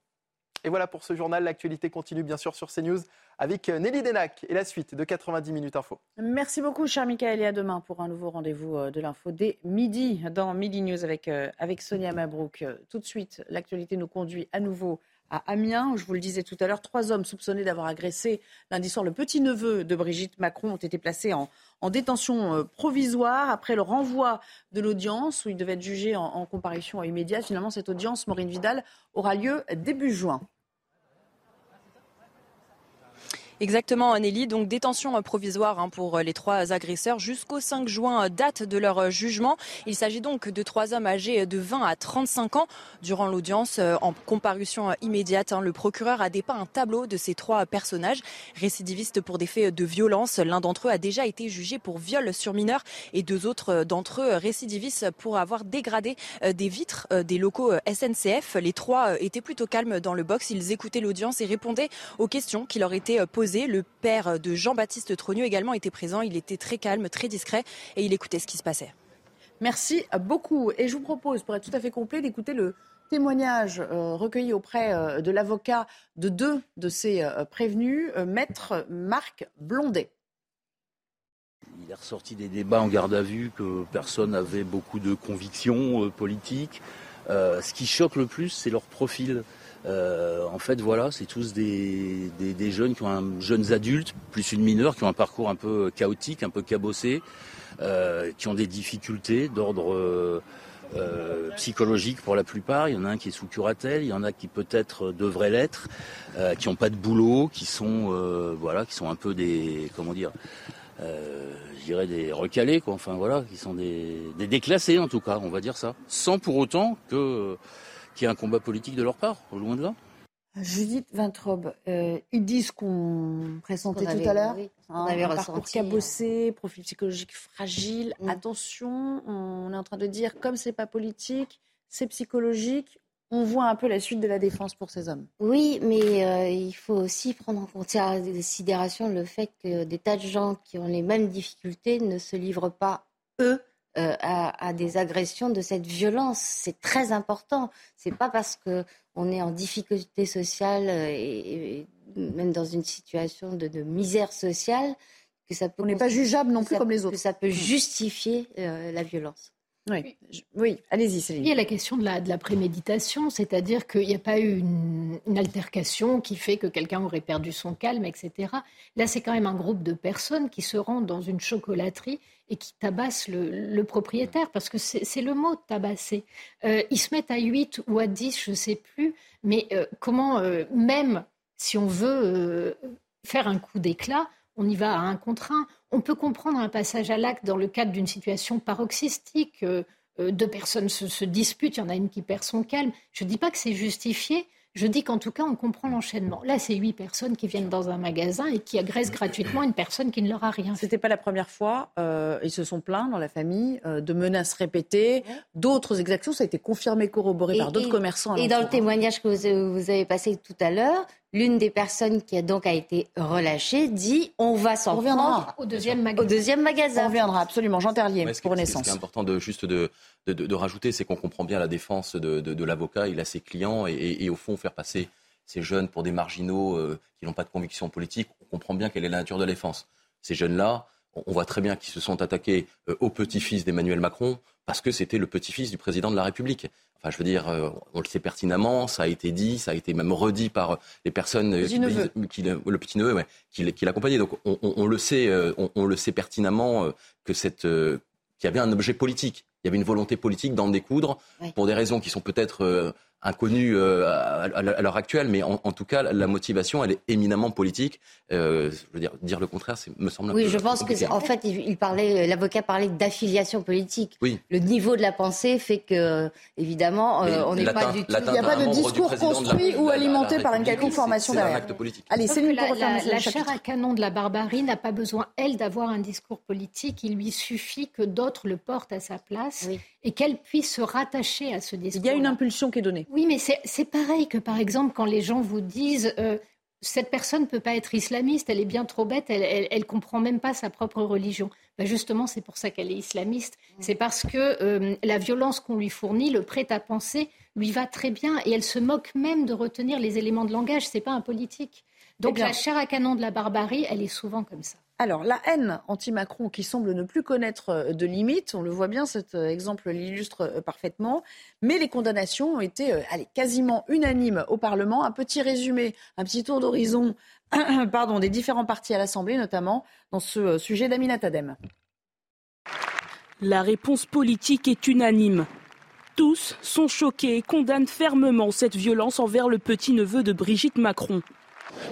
[SPEAKER 15] Et voilà pour ce journal. L'actualité continue bien sûr sur CNews avec Nelly Denac et la suite de 90 minutes info.
[SPEAKER 2] Merci beaucoup, cher Michael, et à demain pour un nouveau rendez-vous euh, de l'info dès midi dans Midi News avec, euh, Sonia Mabrouk. Euh, tout de suite, l'actualité nous conduit à nouveau à Amiens. Où, je vous le disais tout à l'heure, trois hommes soupçonnés d'avoir agressé lundi soir le petit-neveu de Brigitte Macron ont été placés en, en, détention provisoire après le renvoi de l'audience où ils devaient être jugés en, en comparution immédiate. Finalement, cette audience, Maureen Vidal, aura lieu début juin.
[SPEAKER 10] Exactement, Anneli. Donc détention provisoire hein, pour les trois agresseurs jusqu'au 5 juin, date de leur jugement. Il s'agit donc de trois hommes âgés de 20 à 35 ans. Durant l'audience, en comparution immédiate, hein, le procureur a dépeint un tableau de ces trois personnages récidivistes pour des faits de violence. L'un d'entre eux a déjà été jugé pour viol sur mineur et deux autres d'entre eux récidivistes pour avoir dégradé des vitres des locaux SNCF. Les trois étaient plutôt calmes dans le box. Ils écoutaient l'audience et répondaient aux questions qui leur étaient posées le père de Jean-Baptiste Trogneux également était présent. Il était très calme, très discret et il écoutait ce qui se passait.
[SPEAKER 2] Merci beaucoup. Et je vous propose, pour être tout à fait complet, d'écouter le témoignage euh, recueilli auprès euh, de l'avocat de deux de ces euh, prévenus, maître Marc Blondet.
[SPEAKER 19] Il est ressorti des débats en garde à vue que personne n'avait beaucoup de convictions politiques. ce qui choque le plus, c'est leur profil. Euh, en fait, voilà, c'est tous des, jeunes qui ont un, jeunes adultes, plus une mineure, qui ont un parcours un peu chaotique, un peu cabossé, euh, qui ont des difficultés d'ordre euh, psychologique pour la plupart. Il y en a un qui est sous curatelle, il y en a qui peut-être devraient l'être, qui n'ont pas de boulot, qui sont voilà, qui sont un peu des comment dire. je dirais des recalés, quoi. Enfin voilà, qui sont des, des déclassés en tout cas, on va dire ça, sans pour autant que qu'il y ait un combat politique de leur part, au loin de là.
[SPEAKER 2] Judith Vintrobe, euh, ils disent qu'on pressentait tout à l'heure. Oui, on avait un parcours cabossé, profil psychologique fragile. Mm. Attention, on est en train de dire, comme c'est pas politique, c'est psychologique. On voit un peu la suite de la défense pour ces hommes.
[SPEAKER 6] Oui, mais euh, il faut aussi prendre en considération le fait que des tas de gens qui ont les mêmes difficultés ne se livrent pas, eux, euh, à, des agressions de cette violence. C'est très important. C'est pas parce que on est en difficulté sociale euh, et, même dans une situation de, misère sociale que ça peut.
[SPEAKER 2] On n'est pas jugeable non plus comme les autres. Que
[SPEAKER 6] ça peut justifier euh, la violence.
[SPEAKER 2] Oui, oui. allez-y, Céline.
[SPEAKER 8] Il y a la question de la, de la préméditation, c'est-à-dire qu'il n'y a pas eu une, altercation qui fait que quelqu'un aurait perdu son calme, etc. Là, c'est quand même un groupe de personnes qui se rendent dans une chocolaterie et qui tabassent le, propriétaire, parce que c'est le mot tabasser. Euh, ils se mettent à 8 ou à 10, je ne sais plus, mais euh, comment, euh, même si on veut faire un coup d'éclat, on y va à un contre un. On peut comprendre un passage à l'acte dans le cadre d'une situation paroxystique. Euh, euh, deux personnes se, disputent, il y en a une qui perd son calme. Je ne dis pas que c'est justifié, je dis qu'en tout cas, on comprend l'enchaînement. Là, c'est huit personnes qui viennent dans un magasin et qui agressent gratuitement une personne qui ne leur a rien
[SPEAKER 2] Ce n'était pas la première fois. Euh, ils se sont plaints dans la famille de menaces répétées, d'autres exactions. Ça a été confirmé, corroboré par d'autres commerçants.
[SPEAKER 6] Et dans le témoignage que vous avez passé tout à l'heure, L'une des personnes qui a donc a été relâchée dit on va s'en prendre
[SPEAKER 8] au deuxième magasin.
[SPEAKER 6] Au deuxième magasin.
[SPEAKER 2] On reviendra absolument. Jean Terlier pour Renaissance.
[SPEAKER 9] Ce qui est important de juste de, de, rajouter, c'est qu'on comprend bien la défense de, l'avocat. Il a ses clients et, au fond faire passer ces jeunes pour des marginaux euh, qui n'ont pas de conviction politique. On comprend bien quelle est la nature de la défense. Ces jeunes-là, on voit très bien qu'ils se sont attaqués euh, au petit-fils d'Emmanuel Macron parce que c'était le petit-fils du président de la République. Enfin, je veux dire, euh, on le sait pertinemment, ça a été dit, ça a été même redit par les personnes
[SPEAKER 2] le
[SPEAKER 9] qui, le petit neveu, ouais, qui, qui l'accompagnait. Donc, on, le sait, euh, on, le sait pertinemment que cette, qu'il y avait un objet politique. Il y avait une volonté politique d'en découdre pour des raisons qui sont peut-être inconnue euh, à, l'heure actuelle, mais en, tout cas, la motivation, elle est éminemment politique. Euh, je veux dire, dire le contraire, me semble.
[SPEAKER 6] Oui,
[SPEAKER 9] un
[SPEAKER 6] peu je pense que, en fait, il, parlait, l'avocat parlait d'affiliation politique.
[SPEAKER 9] Oui.
[SPEAKER 6] Le niveau de la pensée fait que, évidemment, euh, on n'est pas du tout.
[SPEAKER 2] Il n'y a pas de discours construit ou alimenté par une quelconque formation derrière.
[SPEAKER 9] acte politique.
[SPEAKER 6] Allez, c'est une pour la, la chair à canon de la barbarie n'a pas besoin, elle, d'avoir un discours politique. Il lui suffit que d'autres le portent à sa place et qu'elle puisse se rattacher à ce discours.
[SPEAKER 2] Il y a une impulsion qui est donnée.
[SPEAKER 8] Oui, mais c'est pareil que, par exemple, quand les gens vous disent euh, cette personne ne peut pas être islamiste, elle est bien trop bête, elle ne comprend même pas sa propre religion. Ben justement, c'est pour ça qu'elle est islamiste. Mm. C'est parce que euh, la violence qu'on lui fournit, le prêt-à-penser, lui va très bien et elle se moque même de retenir les éléments de langage. C'est pas un politique. Donc eh la chair à canon de la barbarie, elle est souvent comme ça.
[SPEAKER 2] Alors, la haine anti-Macron qui semble ne plus connaître euh, de limites, on le voit bien, cet euh, exemple l'illustre euh, parfaitement, mais les condamnations ont été quasiment unanimes au Parlement. Un petit résumé, un petit tour d'horizon des différents partis à l'Assemblée, notamment dans ce sujet d'Aminat Adem.
[SPEAKER 20] La réponse politique est unanime. Tous sont choqués et condamnent fermement cette violence envers le petit-neveu de Brigitte Macron.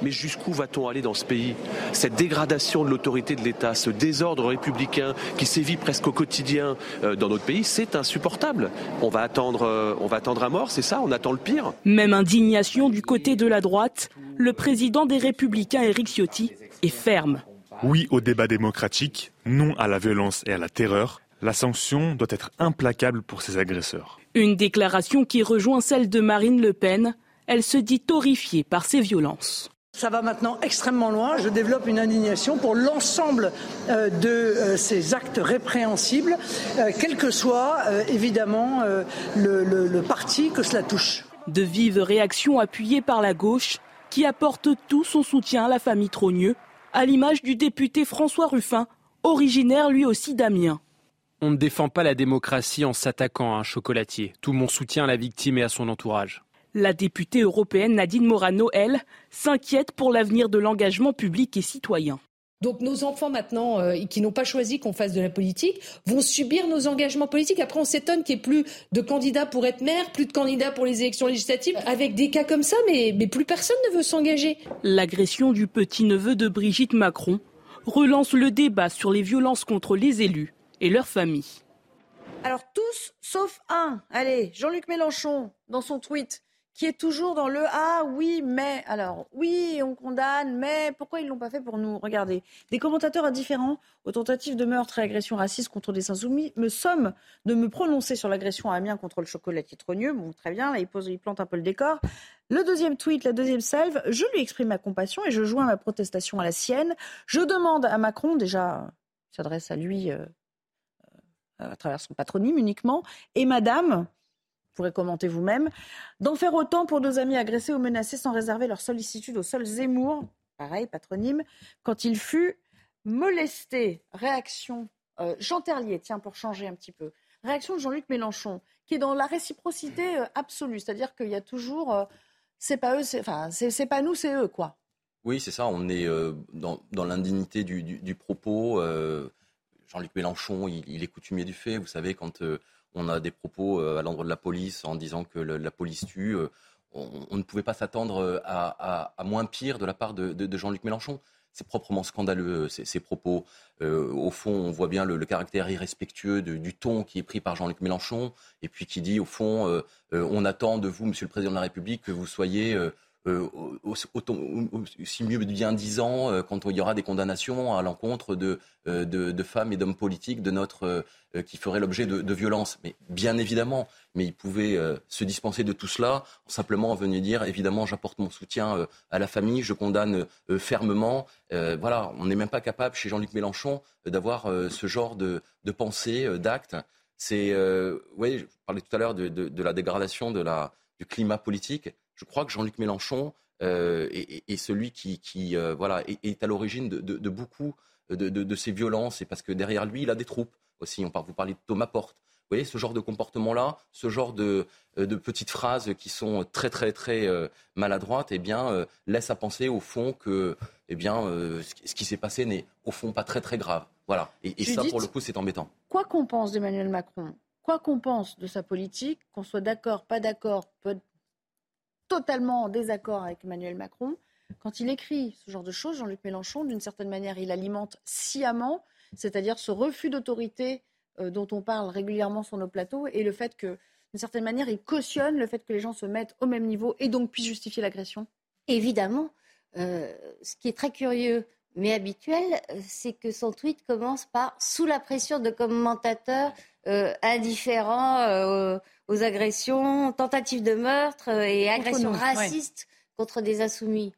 [SPEAKER 21] Mais jusqu'où va-t-on aller dans ce pays? Cette dégradation de l'autorité de l'État, ce désordre républicain qui sévit presque au quotidien euh, dans notre pays, c'est insupportable. On va attendre, euh, on va attendre à mort, c'est ça On attend le pire
[SPEAKER 20] Même indignation du côté de la droite. Le président des Républicains, Éric Ciotti, est ferme.
[SPEAKER 22] Oui au débat démocratique, non à la violence et à la terreur. La sanction doit être implacable pour ces agresseurs.
[SPEAKER 20] Une déclaration qui rejoint celle de Marine Le Pen. Elle se dit horrifiée par ces violences.
[SPEAKER 23] Ça va maintenant extrêmement loin. Je développe une indignation pour l'ensemble euh, de euh, ces actes répréhensibles, euh, quel que soit évidemment le, le parti que cela touche.
[SPEAKER 20] De vives réactions appuyées par la gauche qui apporte tout son soutien à la famille Trogneux, à l'image du député François Ruffin, originaire lui aussi d'Amiens.
[SPEAKER 24] On ne défend pas la démocratie en s'attaquant à un chocolatier. Tout mon soutien à la victime et à son entourage.
[SPEAKER 20] La députée européenne Nadine Morano, elle, s'inquiète pour l'avenir de l'engagement public et citoyen.
[SPEAKER 25] Donc nos enfants maintenant, euh, qui n'ont pas choisi qu'on fasse de la politique, vont subir nos engagements politiques. Après, on s'étonne qu'il n'y ait plus de candidats pour être maire, plus de candidats pour les élections législatives. Avec des cas comme ça, mais, mais plus personne ne veut s'engager.
[SPEAKER 20] L'agression du petit-neveu de Brigitte Macron relance le débat sur les violences contre les élus et leurs familles.
[SPEAKER 2] Alors tous, sauf un. Allez, Jean-Luc Mélenchon, dans son tweet, qui est toujours dans le Ah oui, mais. Alors, oui, on condamne, mais pourquoi ils ne l'ont pas fait pour nous? Regardez. Des commentateurs indifférents aux tentatives de meurtre et agressions racistes contre des insoumis me somment de me prononcer sur l'agression à Amiens contre le chocolatier Trogneux. Bon, très bien, là, il, pose, il plante un peu le décor. Le deuxième tweet, la deuxième salve, je lui exprime ma compassion et je joins ma protestation à la sienne. Je demande à Macron, déjà, s'adresse à lui euh, euh, à travers son patronyme uniquement, et Madame, pourrez commenter vous-même, d'en faire autant pour nos amis agressés ou menacés sans réserver leur sollicitude au seul Zemmour, pareil, patronyme, quand il fut molesté. Réaction euh, Jean Terlier, tiens, pour changer un petit peu. Réaction de Jean-Luc Mélenchon, qui est dans la réciprocité euh, absolue, c'est-à-dire qu'il y a toujours, euh, c'est pas eux, enfin, pas nous, c'est eux, quoi.
[SPEAKER 9] Oui, c'est ça, on est dans, dans l'indignité du, du, propos. Jean-Luc Mélenchon, il, est coutumier du fait, vous savez, quand on a des propos euh, à l'endroit de la police en disant que la police tue. Euh, on, ne pouvait pas s'attendre euh, à, moins pire de la part de, Jean-Luc Mélenchon. C'est proprement scandaleux, ces, propos. au fond, on voit bien le, caractère irrespectueux du ton qui est pris par Jean-Luc Mélenchon, et puis qui dit, au fond, on attend de vous, Monsieur le Président de la République, que vous soyez euh, aussi mieux bien dix ans euh, quand il y aura des condamnations à l'encontre de, euh, de, femmes et d'hommes politiques de notre, qui feraient l'objet de, de violences. Mais bien évidemment, mais il pouvait se dispenser de tout cela simplement venir dire évidemment j'apporte mon soutien à la famille, je condamne fermement. voilà, on n'est même pas capable chez Jean-Luc Mélenchon d'avoir ce genre de, de pensée, d'acte. C'est, oui, je parlais tout à l'heure de, de, la dégradation de la, du climat politique je crois que Jean-Luc Mélenchon euh, est, celui qui, euh, voilà, est, à l'origine de, beaucoup de, ces violences, et parce que derrière lui, il a des troupes aussi. On parle, vous parlez de Thomas Porte. Vous voyez, ce genre de comportement-là, ce genre de, petites phrases qui sont très, très, très euh, maladroites, eh bien, laisse à penser au fond que eh bien, ce qui s'est passé n'est au fond pas très, très grave. Voilà. Et, et ça, pour le coup, c'est embêtant.
[SPEAKER 2] Quoi qu'on pense d'Emmanuel Macron, quoi qu'on pense de sa politique, qu'on soit d'accord, pas d'accord, totalement en désaccord avec Emmanuel Macron. Quand il écrit ce genre de choses, Jean-Luc Mélenchon, d'une certaine manière, il alimente sciemment, c'est-à-dire ce refus d'autorité euh, dont on parle régulièrement sur nos plateaux et le fait que, d'une certaine manière, il cautionne le fait que les gens se mettent au même niveau et donc puissent justifier l'agression
[SPEAKER 6] Évidemment. Euh, ce qui est très curieux, mais habituel, euh, c'est que son tweet commence par sous la pression de commentateurs indifférents aux agressions, tentatives de meurtre et agressions racistes contre des insoumis.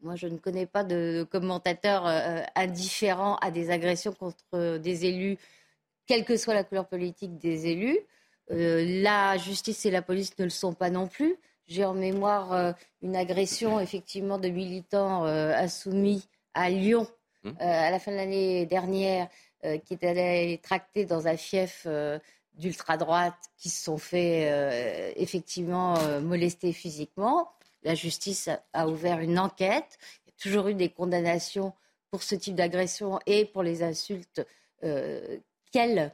[SPEAKER 6] Moi, je ne connais pas de commentateurs indifférents à des agressions contre des élus quelle que soit la couleur politique des élus. Euh, la justice et la police ne le sont pas non plus. J'ai en mémoire euh, une agression effectivement de militants euh, insoumis à Lyon mmh. à la fin de l'année dernière qui est allé tracter dans un fief d'ultra-droite qui se sont fait effectivement molester physiquement. La justice a ouvert une enquête. Il y a toujours eu des condamnations pour ce type d'agression et pour les insultes quelle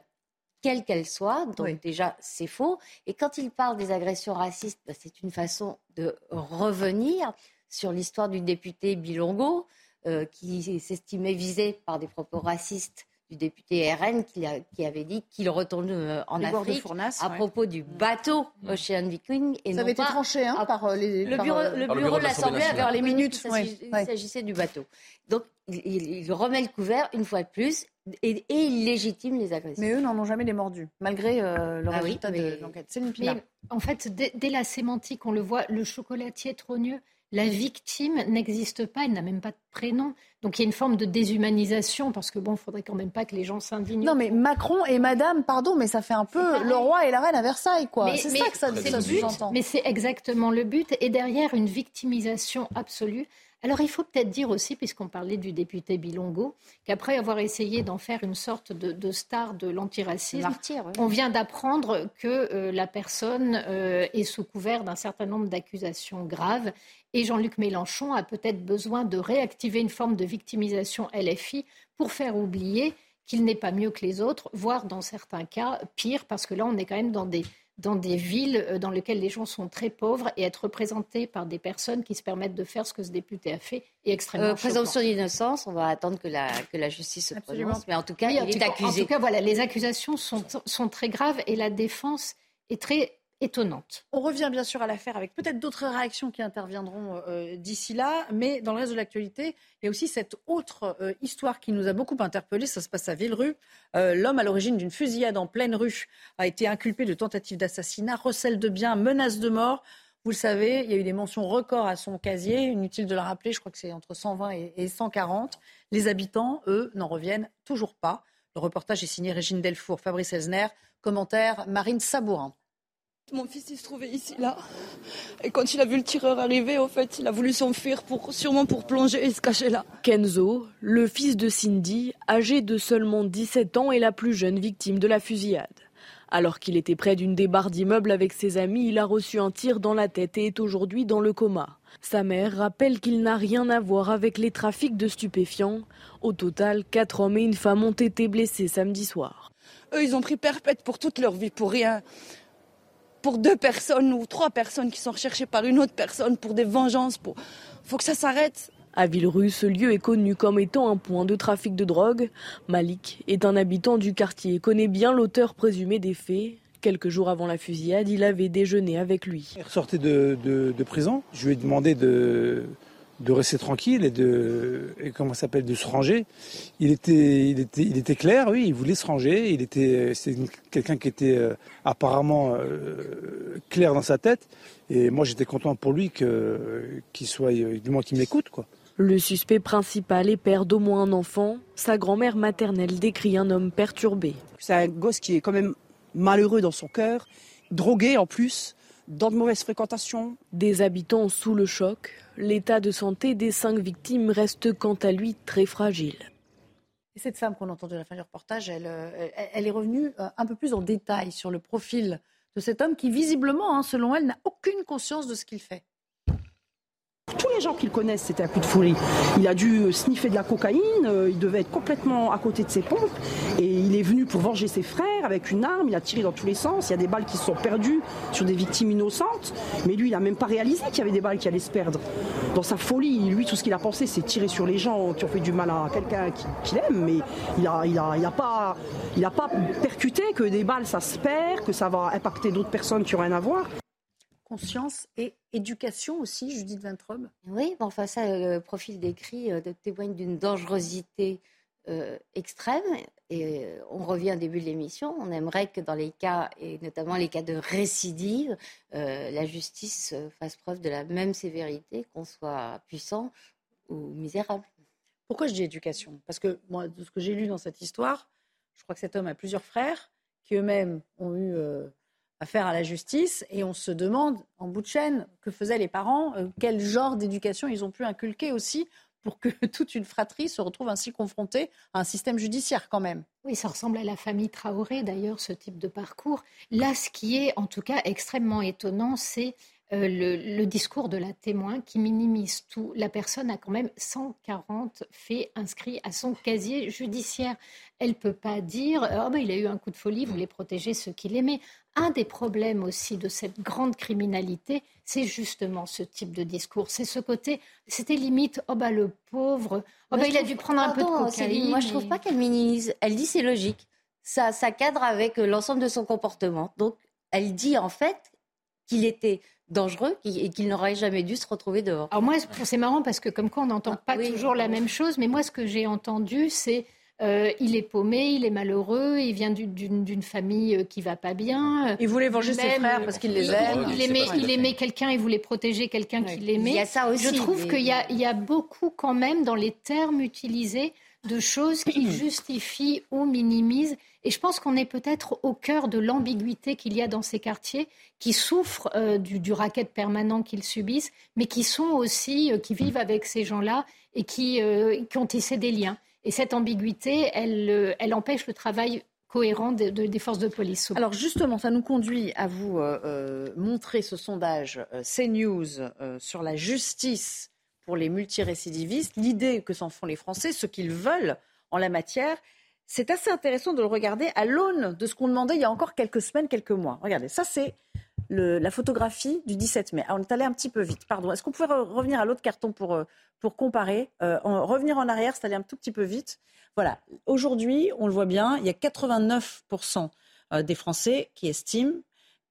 [SPEAKER 6] quelle qu'elle soit. Donc déjà, c'est faux. Et quand il parle des agressions racistes, bah, c'est une façon de revenir sur l'histoire du député Bilongo, euh, qui s'estimait visé par des propos racistes du député RN qui, avait dit qu'il retourne euh, en Afrique à propos du bateau mm. Ocean Viking.
[SPEAKER 2] Et Ça avait été tranché hein, par euh, les,
[SPEAKER 6] le bureau, le bureau, de l'Assemblée avait les minutes. Il s'agissait du bateau. Donc il, remet le couvert une fois de plus et, il légitime les agressions.
[SPEAKER 2] Mais eux n'en ont jamais les mordus, malgré euh, le ah résultat de l'enquête. C'est une
[SPEAKER 8] En fait, dès, la sémantique, on le voit, le chocolatier trogneux, la victime n'existe pas, elle n'a même pas de prénom. Donc il y a une forme de déshumanisation, parce que bon, il faudrait quand même pas que les gens s'indignent.
[SPEAKER 2] Non, mais Macron et Madame, pardon, mais ça fait un peu le roi et la reine à Versailles, quoi. C'est ça que ça,
[SPEAKER 8] ça
[SPEAKER 2] sous-entend.
[SPEAKER 8] Mais c'est exactement le but. Et derrière, une victimisation absolue. Alors il faut peut-être dire aussi, puisqu'on parlait du député Bilongo, qu'après avoir essayé d'en faire une sorte de, star de l'antiracisme, on vient d'apprendre que euh, la personne euh, est sous couvert d'un certain nombre d'accusations graves. Et Jean-Luc Mélenchon a peut-être besoin de réactiver une forme de victimisation LFI pour faire oublier qu'il n'est pas mieux que les autres, voire dans certains cas pire, parce que là on est quand même dans des dans des villes euh, dans lesquelles les gens sont très pauvres et être représentés par des personnes qui se permettent de faire ce que ce député a fait est extrêmement euh,
[SPEAKER 6] Présomption d'innocence, on va attendre que la, que la justice se prononce, mais en tout cas, il est accusé.
[SPEAKER 8] En tout cas, voilà, les accusations sont, sont très graves et la défense est très
[SPEAKER 2] On revient bien sûr à l'affaire avec peut-être d'autres réactions qui interviendront euh, d'ici là, mais dans le reste de l'actualité, il y a aussi cette autre euh, histoire qui nous a beaucoup interpellés. Ça se passe à Villerue. Euh, l'homme à l'origine d'une fusillade en pleine rue a été inculpé de tentative d'assassinat, recel de biens, menace de mort. Vous le savez, il y a eu des mentions records à son casier. Inutile de le rappeler, je crois que c'est entre 120 et 140. Les habitants, eux, n'en reviennent toujours pas. Le reportage est signé Régine Delfour, Fabrice Elsner. Commentaire Marine Sabourin.
[SPEAKER 5] Mon fils, il se trouvait ici, là. Et quand il a vu le tireur arriver, au fait, il a voulu s'enfuir, pour, sûrement pour plonger et se cacher là.
[SPEAKER 18] Kenzo, le fils de Cindy, âgé de seulement 17 ans, est la plus jeune victime de la fusillade. Alors qu'il était près d'une des barres d'immeuble avec ses amis, il a reçu un tir dans la tête et est aujourd'hui dans le coma. Sa mère rappelle qu'il n'a rien à voir avec les trafics de stupéfiants. Au total, quatre hommes et une femme ont été blessés samedi soir.
[SPEAKER 5] Eux, ils ont pris perpète pour toute leur vie, pour rien pour deux personnes ou trois personnes qui sont recherchées par une autre personne pour des vengeances. Pour... faut que ça s'arrête.
[SPEAKER 18] À Villerue, ce lieu est connu comme étant un point de trafic de drogue. Malik est un habitant du quartier et connaît bien l'auteur présumé des faits. Quelques jours avant la fusillade, il avait déjeuné avec lui.
[SPEAKER 26] Il ressortait de, de prison. Je lui ai demandé de, de rester tranquille et de et comment s'appelle de se ranger. Il était il était il était clair, oui, il voulait se ranger. Il était c'est quelqu'un qui était euh, apparemment euh, clair dans sa tête. Et moi j'étais content pour lui que qu'il soit du moins qu'il m'écoute quoi.
[SPEAKER 18] Le suspect principal est père d'au moins un enfant. Sa grand-mère maternelle décrit un homme perturbé.
[SPEAKER 27] C'est un gosse qui est quand même malheureux dans son cœur, drogué en plus dans de mauvaises fréquentations.
[SPEAKER 18] Des habitants sous le choc, l'état de santé des cinq victimes reste quant à lui très fragile.
[SPEAKER 2] Et cette femme qu'on entend de la fin du reportage, elle, euh, elle est revenue euh, un peu plus en détail sur le profil de cet homme qui, visiblement, hein, selon elle, n'a aucune conscience de ce qu'il fait.
[SPEAKER 27] Tout les gens qui le connaissent, c'était un coup de folie. Il a dû sniffer de la cocaïne, euh, il devait être complètement à côté de ses pompes. Et il est venu pour venger ses frères avec une arme, il a tiré dans tous les sens. Il y a des balles qui se sont perdues sur des victimes innocentes. Mais lui, il n'a même pas réalisé qu'il y avait des balles qui allaient se perdre. Dans sa folie, lui, tout ce qu'il a pensé, c'est tirer sur les gens qui ont fait du mal à quelqu'un qu'il aime. Mais il n'a a, pas, il pas percuté que des balles, ça se perd, que ça va impacter d'autres personnes qui n'ont rien à voir
[SPEAKER 2] conscience et éducation aussi, Judith Vintrobe
[SPEAKER 6] Oui, bon, enfin ça, le profil décrit euh, témoigne d'une dangerosité euh, extrême. Et euh, on revient au début de l'émission, on aimerait que dans les cas, et notamment les cas de récidive, la justice fasse preuve de la même sévérité, qu'on soit puissant ou misérable.
[SPEAKER 2] Pourquoi je dis éducation? Parce que moi, de ce que j'ai lu dans cette histoire, je crois que cet homme a plusieurs frères qui eux-mêmes ont eu affaire à la justice et on se demande en bout de chaîne que faisaient les parents, euh, quel genre d'éducation ils ont pu inculquer aussi pour que toute une fratrie se retrouve ainsi confrontée à un système judiciaire quand même.
[SPEAKER 8] Oui, ça ressemble à la famille Traoré d'ailleurs, ce type de parcours. Là, ce qui est en tout cas extrêmement étonnant, c'est euh, le, discours de la témoin qui minimise tout. La personne a quand même 140 faits inscrits à son casier judiciaire. Elle ne peut pas dire oh ben, il a eu un coup de folie, vous voulez protéger ceux qu'il aimait. Un des problèmes aussi de cette grande criminalité, c'est justement ce type de discours. C'est ce côté, c'était limite oh bah le pauvre, oh bah, il a dû prendre un peu de cocaïne.
[SPEAKER 6] Moi je trouve pas qu'elle minimise. Elle dit c'est logique. Ça, ça cadre avec l'ensemble de son comportement. Donc elle dit en fait qu'il était dangereux et qu'il n'aurait jamais dû se retrouver dehors.
[SPEAKER 8] Alors moi, c'est marrant parce que comme quoi on n'entend pas toujours la même chose, mais moi ce que j'ai entendu, c'est euh, il est paumé, il est malheureux, il vient d'une famille euh, qui va pas bien.
[SPEAKER 2] Il voulait venger ses frères parce qu'il les aime.
[SPEAKER 8] Il, aimait, il aimait quelqu'un, il voulait protéger quelqu'un qu'il aimait. Il y a ça aussi. Je trouve qu'il y, y, a beaucoup quand même dans les termes utilisés de choses qui justifient ou minimisent et je pense qu'on est peut-être au cœur de l'ambiguïté qu'il y a dans ces quartiers, qui souffrent euh, du, racket permanent qu'ils subissent, mais qui sont aussi, euh, qui vivent avec ces gens-là et qui, euh, qui, ont tissé des liens. Et cette ambiguïté, elle, elle empêche le travail cohérent des forces de police.
[SPEAKER 2] Alors justement, ça nous conduit à vous montrer ce sondage CNews sur la justice pour les multirécidivistes, l'idée que s'en font les Français, ce qu'ils veulent en la matière c'est assez intéressant de le regarder à l'aune de ce qu'on demandait il y a encore quelques semaines, quelques mois. Regardez, ça c'est la photographie du 17 mai. Ah, on est allé un petit peu vite, pardon. Est-ce qu'on pouvait revenir à l'autre carton pour, euh, pour comparer euh, Revenir en arrière, c'est aller un tout petit peu vite. Voilà, aujourd'hui, on le voit bien, il y a 89% euh, des Français qui estiment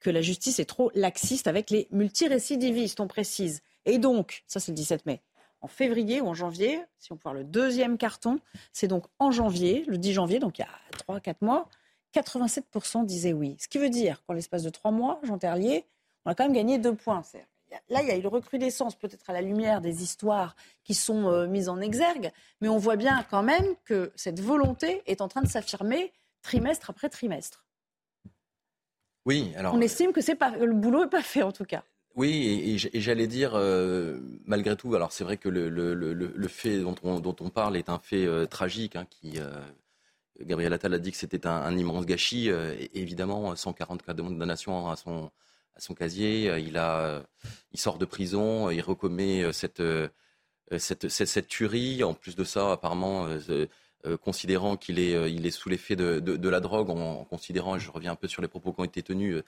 [SPEAKER 2] que la justice est trop laxiste avec les multirécidivistes, on précise. Et donc, ça c'est le 17 mai, en février ou en janvier, si on peut voir le deuxième carton, c'est donc en janvier, le 10 janvier, donc il y a 3-4 mois, 87% disaient oui. Ce qui veut dire qu'en l'espace de 3 mois, Jean Terlier, on a quand même gagné 2 points. Là, il y a une recrudescence, peut-être à la lumière des histoires qui sont euh, mises en exergue, mais on voit bien quand même que cette volonté est en train de s'affirmer trimestre après trimestre.
[SPEAKER 9] Oui, alors.
[SPEAKER 2] On estime que c'est pas, le boulot n'est pas fait en tout cas.
[SPEAKER 9] Oui, et, j'allais dire, euh, malgré tout, alors c'est vrai que le, fait dont on, parle est un fait euh, tragique, hein, qui, euh, Gabriel Attal a dit que c'était un, immense gâchis. évidemment, 140 cas de condamnation à son, à son casier, il, a, il sort de prison, il recommet cette, tuerie. En plus de ça, apparemment, considérant qu'il est, il est sous l'effet de, de, la drogue, en, considérant, je reviens un peu sur les propos qui ont été tenus,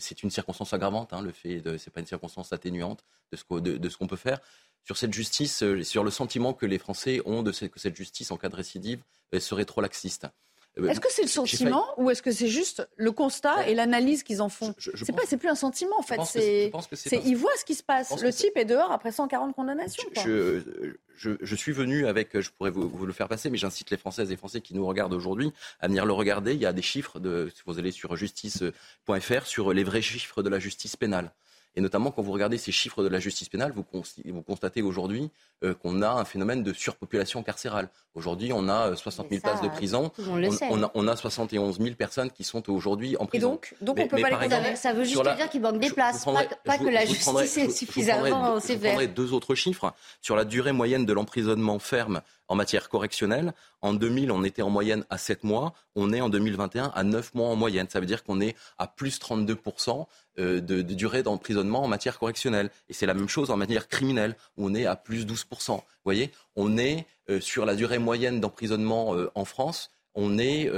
[SPEAKER 9] c'est une circonstance aggravante, hein, le fait de, c'est pas une circonstance atténuante de ce, qu'on peut faire. Sur cette justice, euh, sur le sentiment que les Français ont de que cette justice en cas de récidive euh, serait trop laxiste.
[SPEAKER 2] Est-ce que c'est le sentiment ou est-ce que c'est juste le constat et l'analyse qu'ils en font C'est pas, c'est plus un sentiment en fait. C'est, ils voient ce qui se passe. Le type est dehors après 140 condamnations.
[SPEAKER 9] Je, suis venu avec, je pourrais vous, le faire passer, mais j'incite les Françaises et Français qui nous regardent aujourd'hui à venir le regarder. Il y a des chiffres de, si vous allez sur justice.fr sur les vrais chiffres de la justice pénale. Et notamment, quand vous regardez ces chiffres de la justice pénale, vous, constatez aujourd'hui euh, qu'on a un phénomène de surpopulation carcérale. Aujourd'hui, on a 60 euh, 000 places de prison. On, a, on, a, 71 000 personnes qui sont aujourd'hui en prison.
[SPEAKER 2] Et donc, donc on ne peut pas les condamner.
[SPEAKER 6] Ça veut juste dire qu'il manque des places, pas, que la justice est suffisamment sévère.
[SPEAKER 9] Je vous deux autres chiffres. Sur la durée moyenne de l'emprisonnement ferme en matière correctionnelle. En 2000, on était en moyenne à 7 mois. On est en 2021 à 9 mois en moyenne. Ça veut dire qu'on est à plus 32% euh, de, de durée d'emprisonnement en matière correctionnelle. Et c'est la même chose en matière criminelle, où on est à plus 12%. Vous voyez, on est euh, sur la durée moyenne d'emprisonnement euh, en France, on est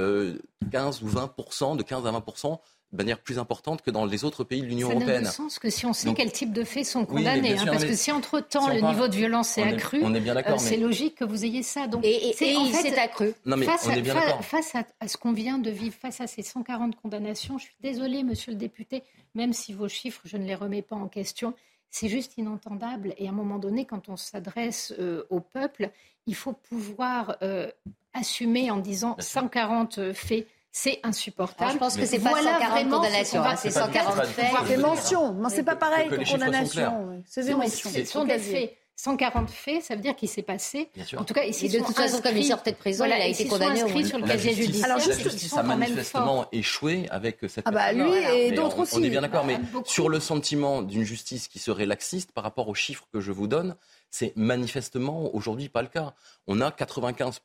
[SPEAKER 9] 15 ou 20%, de 15 à 20% de manière plus importante que dans les autres pays de l'Union européenne.
[SPEAKER 8] Ça n'a sens que si on sait quel type de faits sont condamnés. hein, parce que si entre-temps le niveau de violence est, accru, euh, c'est logique que vous ayez ça. Donc,
[SPEAKER 6] et, il s'est accru.
[SPEAKER 9] Non, mais
[SPEAKER 8] face,
[SPEAKER 9] on est bien
[SPEAKER 8] à, face à, à, ce qu'on vient de vivre, face à ces 140 condamnations, je suis désolée, monsieur le député, même si vos chiffres, je ne les remets pas en question, c'est juste inentendable. Et à un moment donné, quand on s'adresse euh, au peuple, il faut pouvoir euh, assumer en disant 140 faits c'est insupportable.
[SPEAKER 6] Alors, je pense que c'est pas voilà 140 condamnations, hein, c'est 140 faits.
[SPEAKER 2] Des mentions, non, c'est pas pareil que, que condamnation. C'est des mentions.
[SPEAKER 8] Ce sont des faits. 140 faits, ça veut dire qu'il s'est passé. En tout cas, ici,
[SPEAKER 6] de toute façon, comme il sortait de prison,
[SPEAKER 8] voilà,
[SPEAKER 6] il a été condamné au moins.
[SPEAKER 8] sur le casier judiciaire.
[SPEAKER 9] Alors, juste, la justice a manifestement échoué avec cette.
[SPEAKER 2] Ah bah lui et d'autres aussi.
[SPEAKER 9] On est bien d'accord, mais sur le sentiment d'une justice qui serait laxiste par rapport aux chiffres que je vous donne, c'est manifestement aujourd'hui pas le cas. On a 95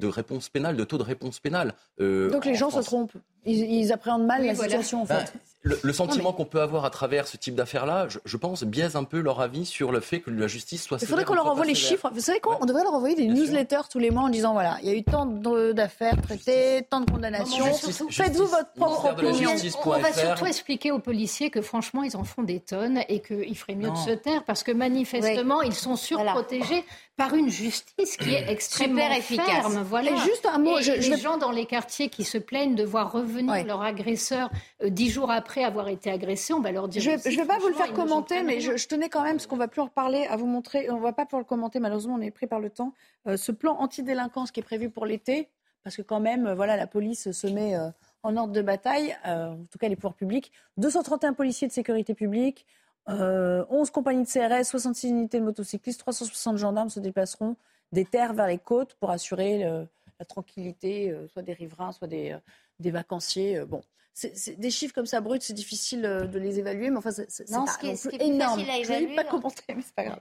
[SPEAKER 9] de réponse pénale, de taux de réponse pénale.
[SPEAKER 2] Euh, Donc les gens France. se trompent. Ils, ils, appréhendent mal oui, la voilà. situation en fait.
[SPEAKER 9] Ben, le, le, sentiment mais... qu'on peut avoir à travers ce type d'affaires-là, je, je, pense, biaise un peu leur avis sur le fait que la justice soit.
[SPEAKER 2] Il faudrait qu'on leur envoie les chiffres. Vous savez quoi On devrait leur envoyer des Bien newsletters sûr. tous les mois en disant voilà, il y a eu tant d'affaires traitées, tant de condamnations. Faites-vous votre propre opinion.
[SPEAKER 8] On, on va surtout expliquer aux policiers que franchement, ils en font des tonnes et qu'il ferait mieux non. de se taire parce que manifestement, ils sont surprotégés voilà. par une justice qui est extrêmement
[SPEAKER 6] Super efficace.
[SPEAKER 8] ferme. Voilà.
[SPEAKER 2] Et juste un mot.
[SPEAKER 8] Et je, les je... gens dans les quartiers qui se plaignent de voir revenir ouais. leur agresseur euh, dix jours après avoir été agressé on va leur dire.
[SPEAKER 2] Je ne vais pas vous le faire commenter, mais je, je, tenais quand même, parce qu'on va plus en reparler, à vous montrer. On ne va pas pouvoir le commenter, malheureusement, on est pris par le temps. Euh, ce plan anti-délinquance qui est prévu pour l'été, parce que quand même, euh, voilà, la police se met euh, en ordre de bataille, en tout cas les pouvoirs publics. 231 policiers de sécurité publique, 11 compagnies de CRS, 66 unités de motocyclistes, 360 gendarmes se déplaceront des terres vers les côtes pour assurer le, la tranquillité, soit des riverains, soit des, des vacanciers. bon c'est des chiffres comme ça bruts, c'est difficile euh, de les évaluer, mais enfin, c'est pas
[SPEAKER 6] ce qui est, ce qui
[SPEAKER 2] est énorme.
[SPEAKER 6] À évaluer,
[SPEAKER 2] je ne vais pas commenter, mais c'est pas grave.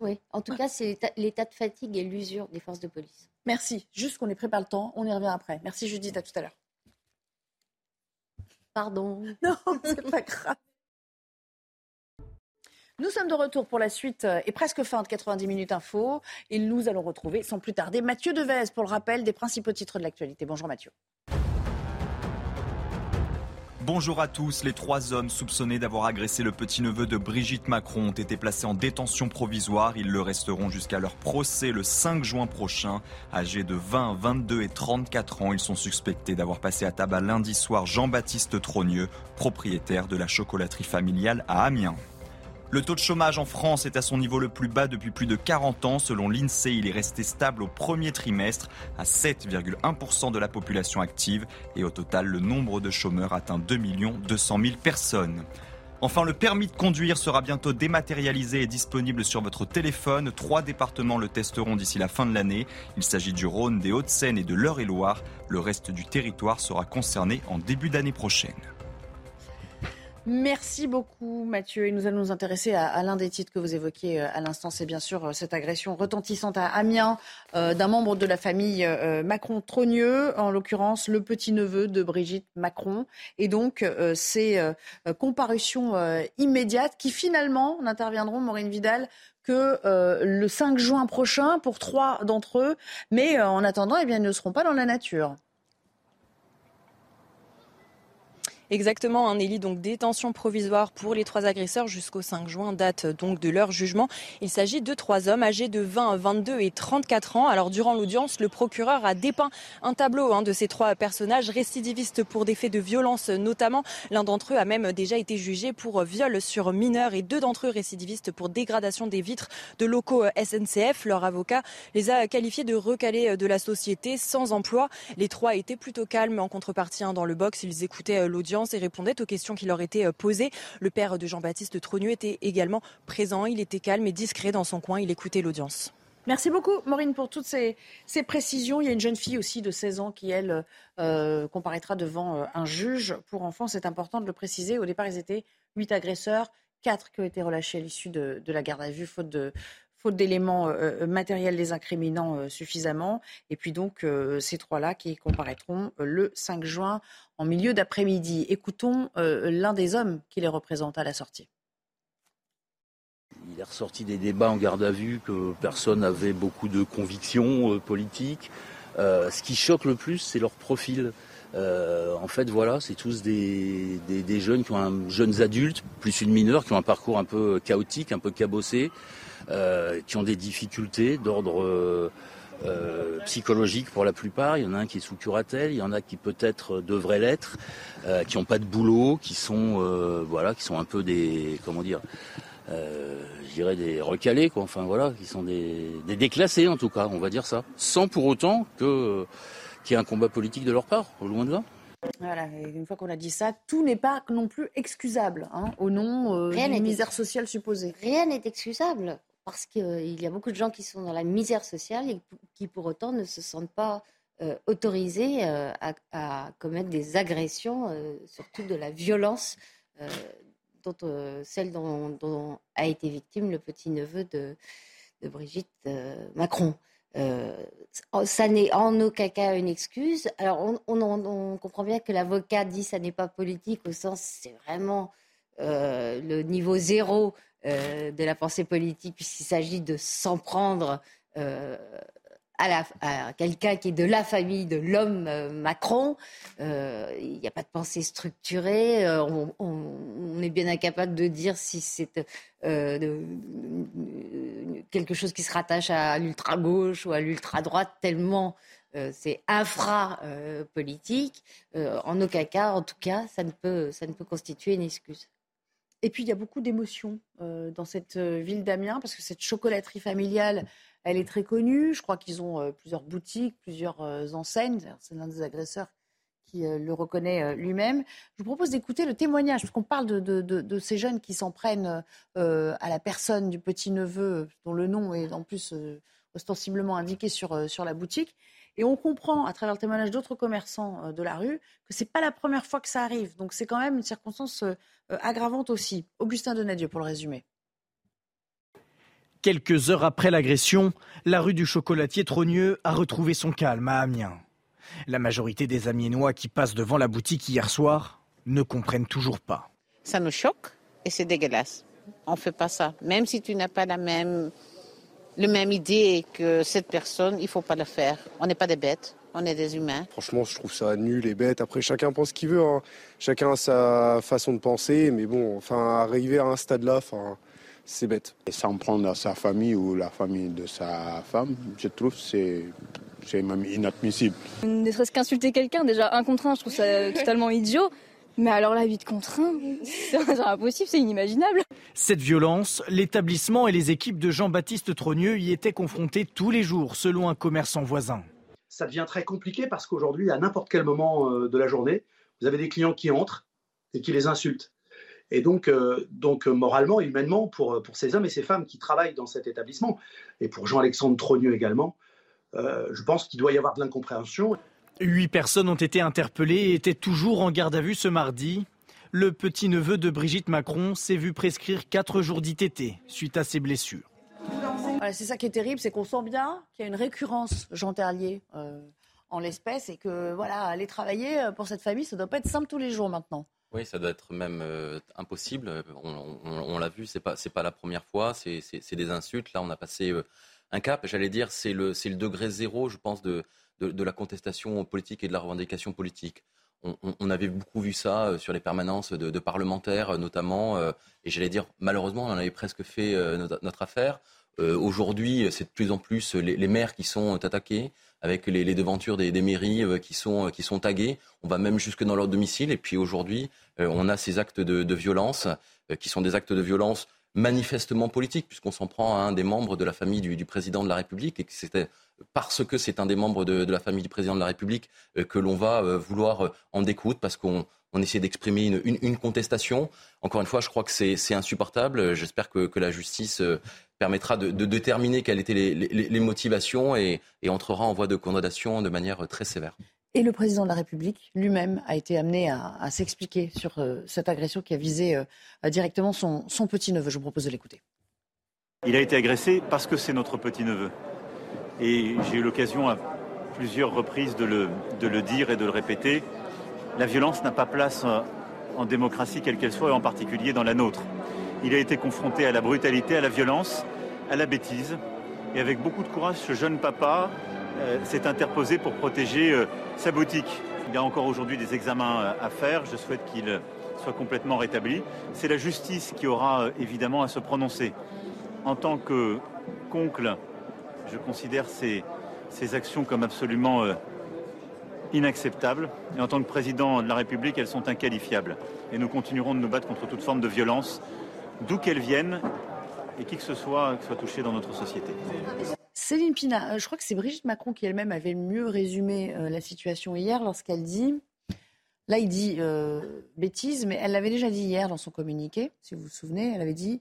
[SPEAKER 6] Oui, en tout cas, c'est l'état de fatigue et l'usure des forces de police.
[SPEAKER 2] Merci. Juste qu'on est pris par le temps, on y revient après. Merci Judith, à tout à l'heure.
[SPEAKER 6] Pardon.
[SPEAKER 2] Non, c'est pas grave. Nous sommes de retour pour la suite euh, et presque fin de 90 minutes info. Et nous allons retrouver sans plus tarder Mathieu Devez pour le rappel des principaux titres de l'actualité. Bonjour Mathieu.
[SPEAKER 28] Bonjour à tous. Les trois hommes soupçonnés d'avoir agressé le petit-neveu de Brigitte Macron ont été placés en détention provisoire. Ils le resteront jusqu'à leur procès le 5 juin prochain. Âgés de 20, 22 et 34 ans, ils sont suspectés d'avoir passé à tabac lundi soir Jean-Baptiste Trogneux, propriétaire de la chocolaterie familiale à Amiens. Le taux de chômage en France est à son niveau le plus bas depuis plus de 40 ans. Selon l'INSEE, il est resté stable au premier trimestre à 7,1% de la population active. Et au total, le nombre de chômeurs atteint 2 200 000 personnes. Enfin, le permis de conduire sera bientôt dématérialisé et disponible sur votre téléphone. Trois départements le testeront d'ici la fin de l'année. Il s'agit du Rhône, des Hauts-de-Seine et de l'Eure-et-Loire. Le reste du territoire sera concerné en début d'année prochaine.
[SPEAKER 2] Merci beaucoup Mathieu. Et nous allons nous intéresser à, à l'un des titres que vous évoquiez à l'instant. C'est bien sûr cette agression retentissante à Amiens euh, d'un membre de la famille euh, Macron-Trogneux, en l'occurrence le petit-neveu de Brigitte Macron. Et donc euh, ces comparutions immédiates qui finalement n'interviendront, Maureen Vidal, que le 5 juin prochain pour trois d'entre eux. Mais en attendant, eh bien, ils ne seront pas dans la nature.
[SPEAKER 10] Exactement, un Nelly, donc détention provisoire pour les trois agresseurs jusqu'au 5 juin, date donc de leur jugement. Il s'agit de trois hommes âgés de 20, 22 et 34 ans. Alors durant l'audience, le procureur a dépeint un tableau hein, de ces trois personnages récidivistes pour des faits de violence notamment. L'un d'entre eux a même déjà été jugé pour viol sur mineur et deux d'entre eux récidivistes pour dégradation des vitres de locaux SNCF. Leur avocat les a qualifiés de recalés de la société sans emploi. Les trois étaient plutôt calmes en contrepartie hein, dans le box. Ils écoutaient l'audience et répondait aux questions qui leur étaient euh, posées. Le père de Jean-Baptiste Trogneux était également présent. Il était calme et discret dans son coin. Il écoutait l'audience.
[SPEAKER 2] Merci beaucoup, Maureen, pour toutes ces, précisions. Il y a une jeune fille aussi de 16 ans qui, elle, euh, comparaîtra devant euh, un juge pour enfants. C'est important de le préciser. Au départ, ils étaient huit agresseurs, quatre qui ont été relâchés à l'issue de, de, la garde à vue, faute de, faute d'éléments matériels les incriminant suffisamment. Et puis donc ces trois-là qui comparaîtront le 5 juin en milieu d'après-midi. Écoutons l'un des hommes qui les représente à la sortie.
[SPEAKER 19] Il est ressorti des débats en garde à vue que personne n'avait beaucoup de convictions politiques. ce qui choque le plus, c'est leur profil. Euh, en fait, voilà, c'est tous des, jeunes qui ont un, jeunes adultes, plus une mineure, qui ont un parcours un peu chaotique, un peu cabossé, euh, qui ont des difficultés d'ordre euh, psychologique pour la plupart. Il y en a un qui est sous curatelle, il y en a qui peut-être devraient l'être, qui n'ont pas de boulot, qui sont, voilà, qui sont un peu des, comment dire, je dirais des recalés, quoi. Enfin voilà, qui sont des, des déclassés en tout cas, on va dire ça, sans pour autant que qu'il y ait un combat politique de leur part, au loin de là.
[SPEAKER 2] Voilà, et une fois qu'on a dit ça, tout n'est pas non plus excusable hein, au nom euh, d'une misère sociale supposée.
[SPEAKER 6] Rien n'est excusable parce qu'il euh, y a beaucoup de gens qui sont dans la misère sociale et qui pour autant ne se sentent pas euh, autorisés à, commettre des agressions, surtout de la violence, dont, celle dont, a été victime le petit-neveu de, Brigitte Macron. Euh, ça n'est en aucun cas une excuse. Alors, on, comprend bien que l'avocat dit que ça n'est pas politique, au sens c'est vraiment euh, le niveau zéro euh, de la pensée politique, puisqu'il s'agit de s'en prendre à, quelqu'un qui est de la famille de l'homme euh, Macron. Euh, il n'y a pas de pensée structurée. Euh, on, est bien incapable de dire si c'est quelque chose qui se rattache à l'ultra-gauche ou à l'ultra-droite, tellement c'est infra-politique. en aucun cas, en tout cas, ça ne peut constituer une excuse.
[SPEAKER 2] Et puis, il y a beaucoup d'émotions dans cette ville d'Amiens, parce que cette chocolaterie familiale, elle est très connue. Je crois qu'ils ont euh, plusieurs boutiques, plusieurs euh, enseignes. C'est l'un des agresseurs qui euh, le reconnaît lui-même. Je vous propose d'écouter le témoignage, parce qu'on parle de, ces jeunes qui s'en prennent à la personne du petit-neveu, dont le nom est en plus ostensiblement indiqué sur la boutique. Et on comprend, à travers le témoignage d'autres commerçants de la rue, que ce n'est pas la première fois que ça arrive. Donc c'est quand même une circonstance aggravante aussi. Augustin Donadieu, pour le résumer.
[SPEAKER 29] Quelques heures après l'agression, la rue du Chocolatier Trogneux a retrouvé son calme à Amiens. La majorité des Amiénois qui passent devant la boutique hier soir ne comprennent toujours pas.
[SPEAKER 30] Ça nous choque et c'est dégueulasse. On ne fait pas ça. Même si tu n'as pas la même, le même idée que cette personne, il ne faut pas le faire. On n'est pas des bêtes. On est des humains.
[SPEAKER 31] Franchement, je trouve ça nul et bête. Après, chacun pense ce qu'il veut. Hein. Chacun a sa façon de penser. Mais bon, enfin, arriver à un stade-là, enfin, c'est bête.
[SPEAKER 32] Et s'en prendre à sa famille ou la famille de sa femme, je trouve c'est c'est même inadmissible.
[SPEAKER 33] Ne serait-ce qu'insulter quelqu'un, déjà un contre un, je trouve ça totalement idiot. Mais alors la vie de contre un, c'est impossible, c'est inimaginable.
[SPEAKER 29] Cette violence, l'établissement et les équipes de Jean-Baptiste Trogneux y étaient confrontés tous les jours, selon un commerçant voisin.
[SPEAKER 34] Ça devient très compliqué parce qu'aujourd'hui, à n'importe quel moment euh, de la journée, vous avez des clients qui entrent et qui les insultent. Et donc, euh, donc euh, moralement, humainement, pour, euh, pour ces hommes et ces femmes qui travaillent dans cet établissement, et pour Jean-Alexandre Trogneux également, je pense qu'il doit y avoir de l'incompréhension.
[SPEAKER 29] Huit personnes ont été interpellées et étaient toujours en garde à vue ce mardi. Le petit-neveu de Brigitte Macron s'est vu prescrire quatre jours d'ITT suite à ses blessures.
[SPEAKER 2] c'est ça qui est terrible, c'est qu'on sent bien qu'il y a une récurrence, Jean Terlier, en l'espèce, et que voilà, aller travailler pour cette famille, ça ne doit pas être simple tous les jours maintenant.
[SPEAKER 9] Oui, ça doit être même euh, impossible. On, l'a vu, c'est pas c'est pas la première fois. C'est des insultes. Là, on a passé euh, un cap. J'allais dire, c'est le c'est le degré zéro, je pense, de, de, la contestation politique et de la revendication politique. On, avait beaucoup vu ça euh, sur les permanences de, parlementaires, notamment. et j'allais dire, malheureusement, on avait presque fait notre, affaire. Aujourd'hui, c'est de plus en plus les maires qui sont attaqués avec les, devantures des, mairies euh, qui sont, euh, qui sont taguées. On va même jusque dans leur domicile. Et puis aujourd'hui, euh, on a ces actes de, violence qui sont des actes de violence manifestement politiques, puisqu'on s'en prend à un des membres de la famille du, président de la République, et que c'était parce que c'est un des membres de, la famille du président de la République que l'on va vouloir en découdre, parce qu'on essaie d'exprimer une, contestation. Encore une fois, je crois que c'est insupportable. J'espère que, que, la justice permettra de, déterminer quelles étaient les, motivations et, entrera en voie de condamnation de manière très sévère.
[SPEAKER 2] Et le président de la République lui-même a été amené à, s'expliquer sur euh, cette agression qui a visé euh, directement son, son petit-neveu. Je vous propose de l'écouter.
[SPEAKER 35] Il a été agressé parce que c'est notre petit-neveu. Et j'ai eu l'occasion à plusieurs reprises de le, dire et de le répéter. La violence n'a pas place en démocratie quelle qu'elle soit et en particulier dans la nôtre. Il a été confronté à la brutalité, à la violence, à la bêtise. Et avec beaucoup de courage, ce jeune papa euh, s'est interposé pour protéger euh, sa boutique. Il a encore aujourd'hui des examens euh, à faire. Je souhaite qu'il soit complètement rétabli. C'est la justice qui aura évidemment à se prononcer. En tant que qu'oncle, je considère ces, actions comme absolument inacceptables. Et en tant que président de la République, elles sont inqualifiables. Et nous continuerons de nous battre contre toute forme de violence, d'où qu'elle vienne et qui que ce soit soit touché dans notre société.
[SPEAKER 2] Céline Pina, euh, je crois que c'est Brigitte Macron qui elle-même avait mieux résumé euh, la situation hier lorsqu'elle dit, là il dit euh, bêtise, mais elle l'avait déjà dit hier dans son communiqué, si vous vous souvenez, elle avait dit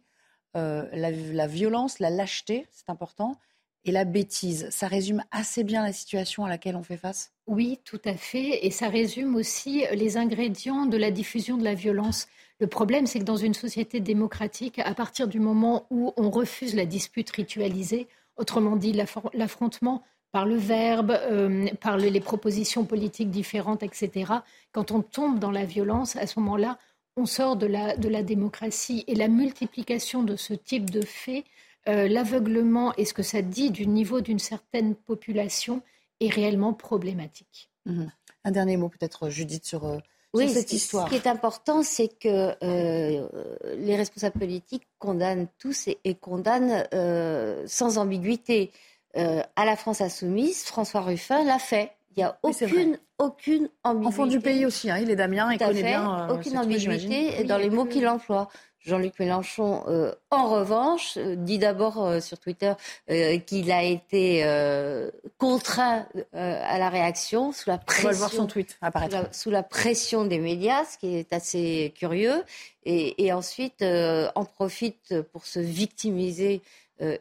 [SPEAKER 2] la, violence, la lâcheté, c'est important, et la bêtise. Ça résume assez bien la situation à laquelle on fait face?
[SPEAKER 8] Oui, tout à fait. Et ça résume aussi les ingrédients de la diffusion de la violence. Le problème, c'est que dans une société démocratique, à partir du moment où on refuse la dispute ritualisée, autrement dit l'affrontement par le verbe, euh, par les propositions politiques différentes, etc., quand on tombe dans la violence, à ce moment-là, on sort de la, de la démocratie. Et la multiplication de ce type de faits, euh, l'aveuglement et ce que ça dit du niveau d'une certaine population est réellement problématique.
[SPEAKER 2] Mmh Un dernier mot peut-être, Judith, sur... Euh, oui, cette histoire.
[SPEAKER 6] Ce qui est important, c'est que euh, les responsables politiques condamnent tous et, condamnent euh, sans ambiguïté. Euh, à la France insoumise, François Ruffin l'a fait. Il n'y a aucune, aucune ambiguïté.
[SPEAKER 2] Enfant du pays aussi, hein, il est Damien, il connaît bien.
[SPEAKER 6] aucune ambiguïté dans les mots qu'il emploie. Jean-Luc Mélenchon, euh, en revanche, euh, dit d'abord euh, sur Twitter qu'il a été contraint à la réaction sous la pression.
[SPEAKER 2] voir son tweet
[SPEAKER 6] Sous la, pression des médias, ce qui est assez curieux, et, et ensuite en profite pour se victimiser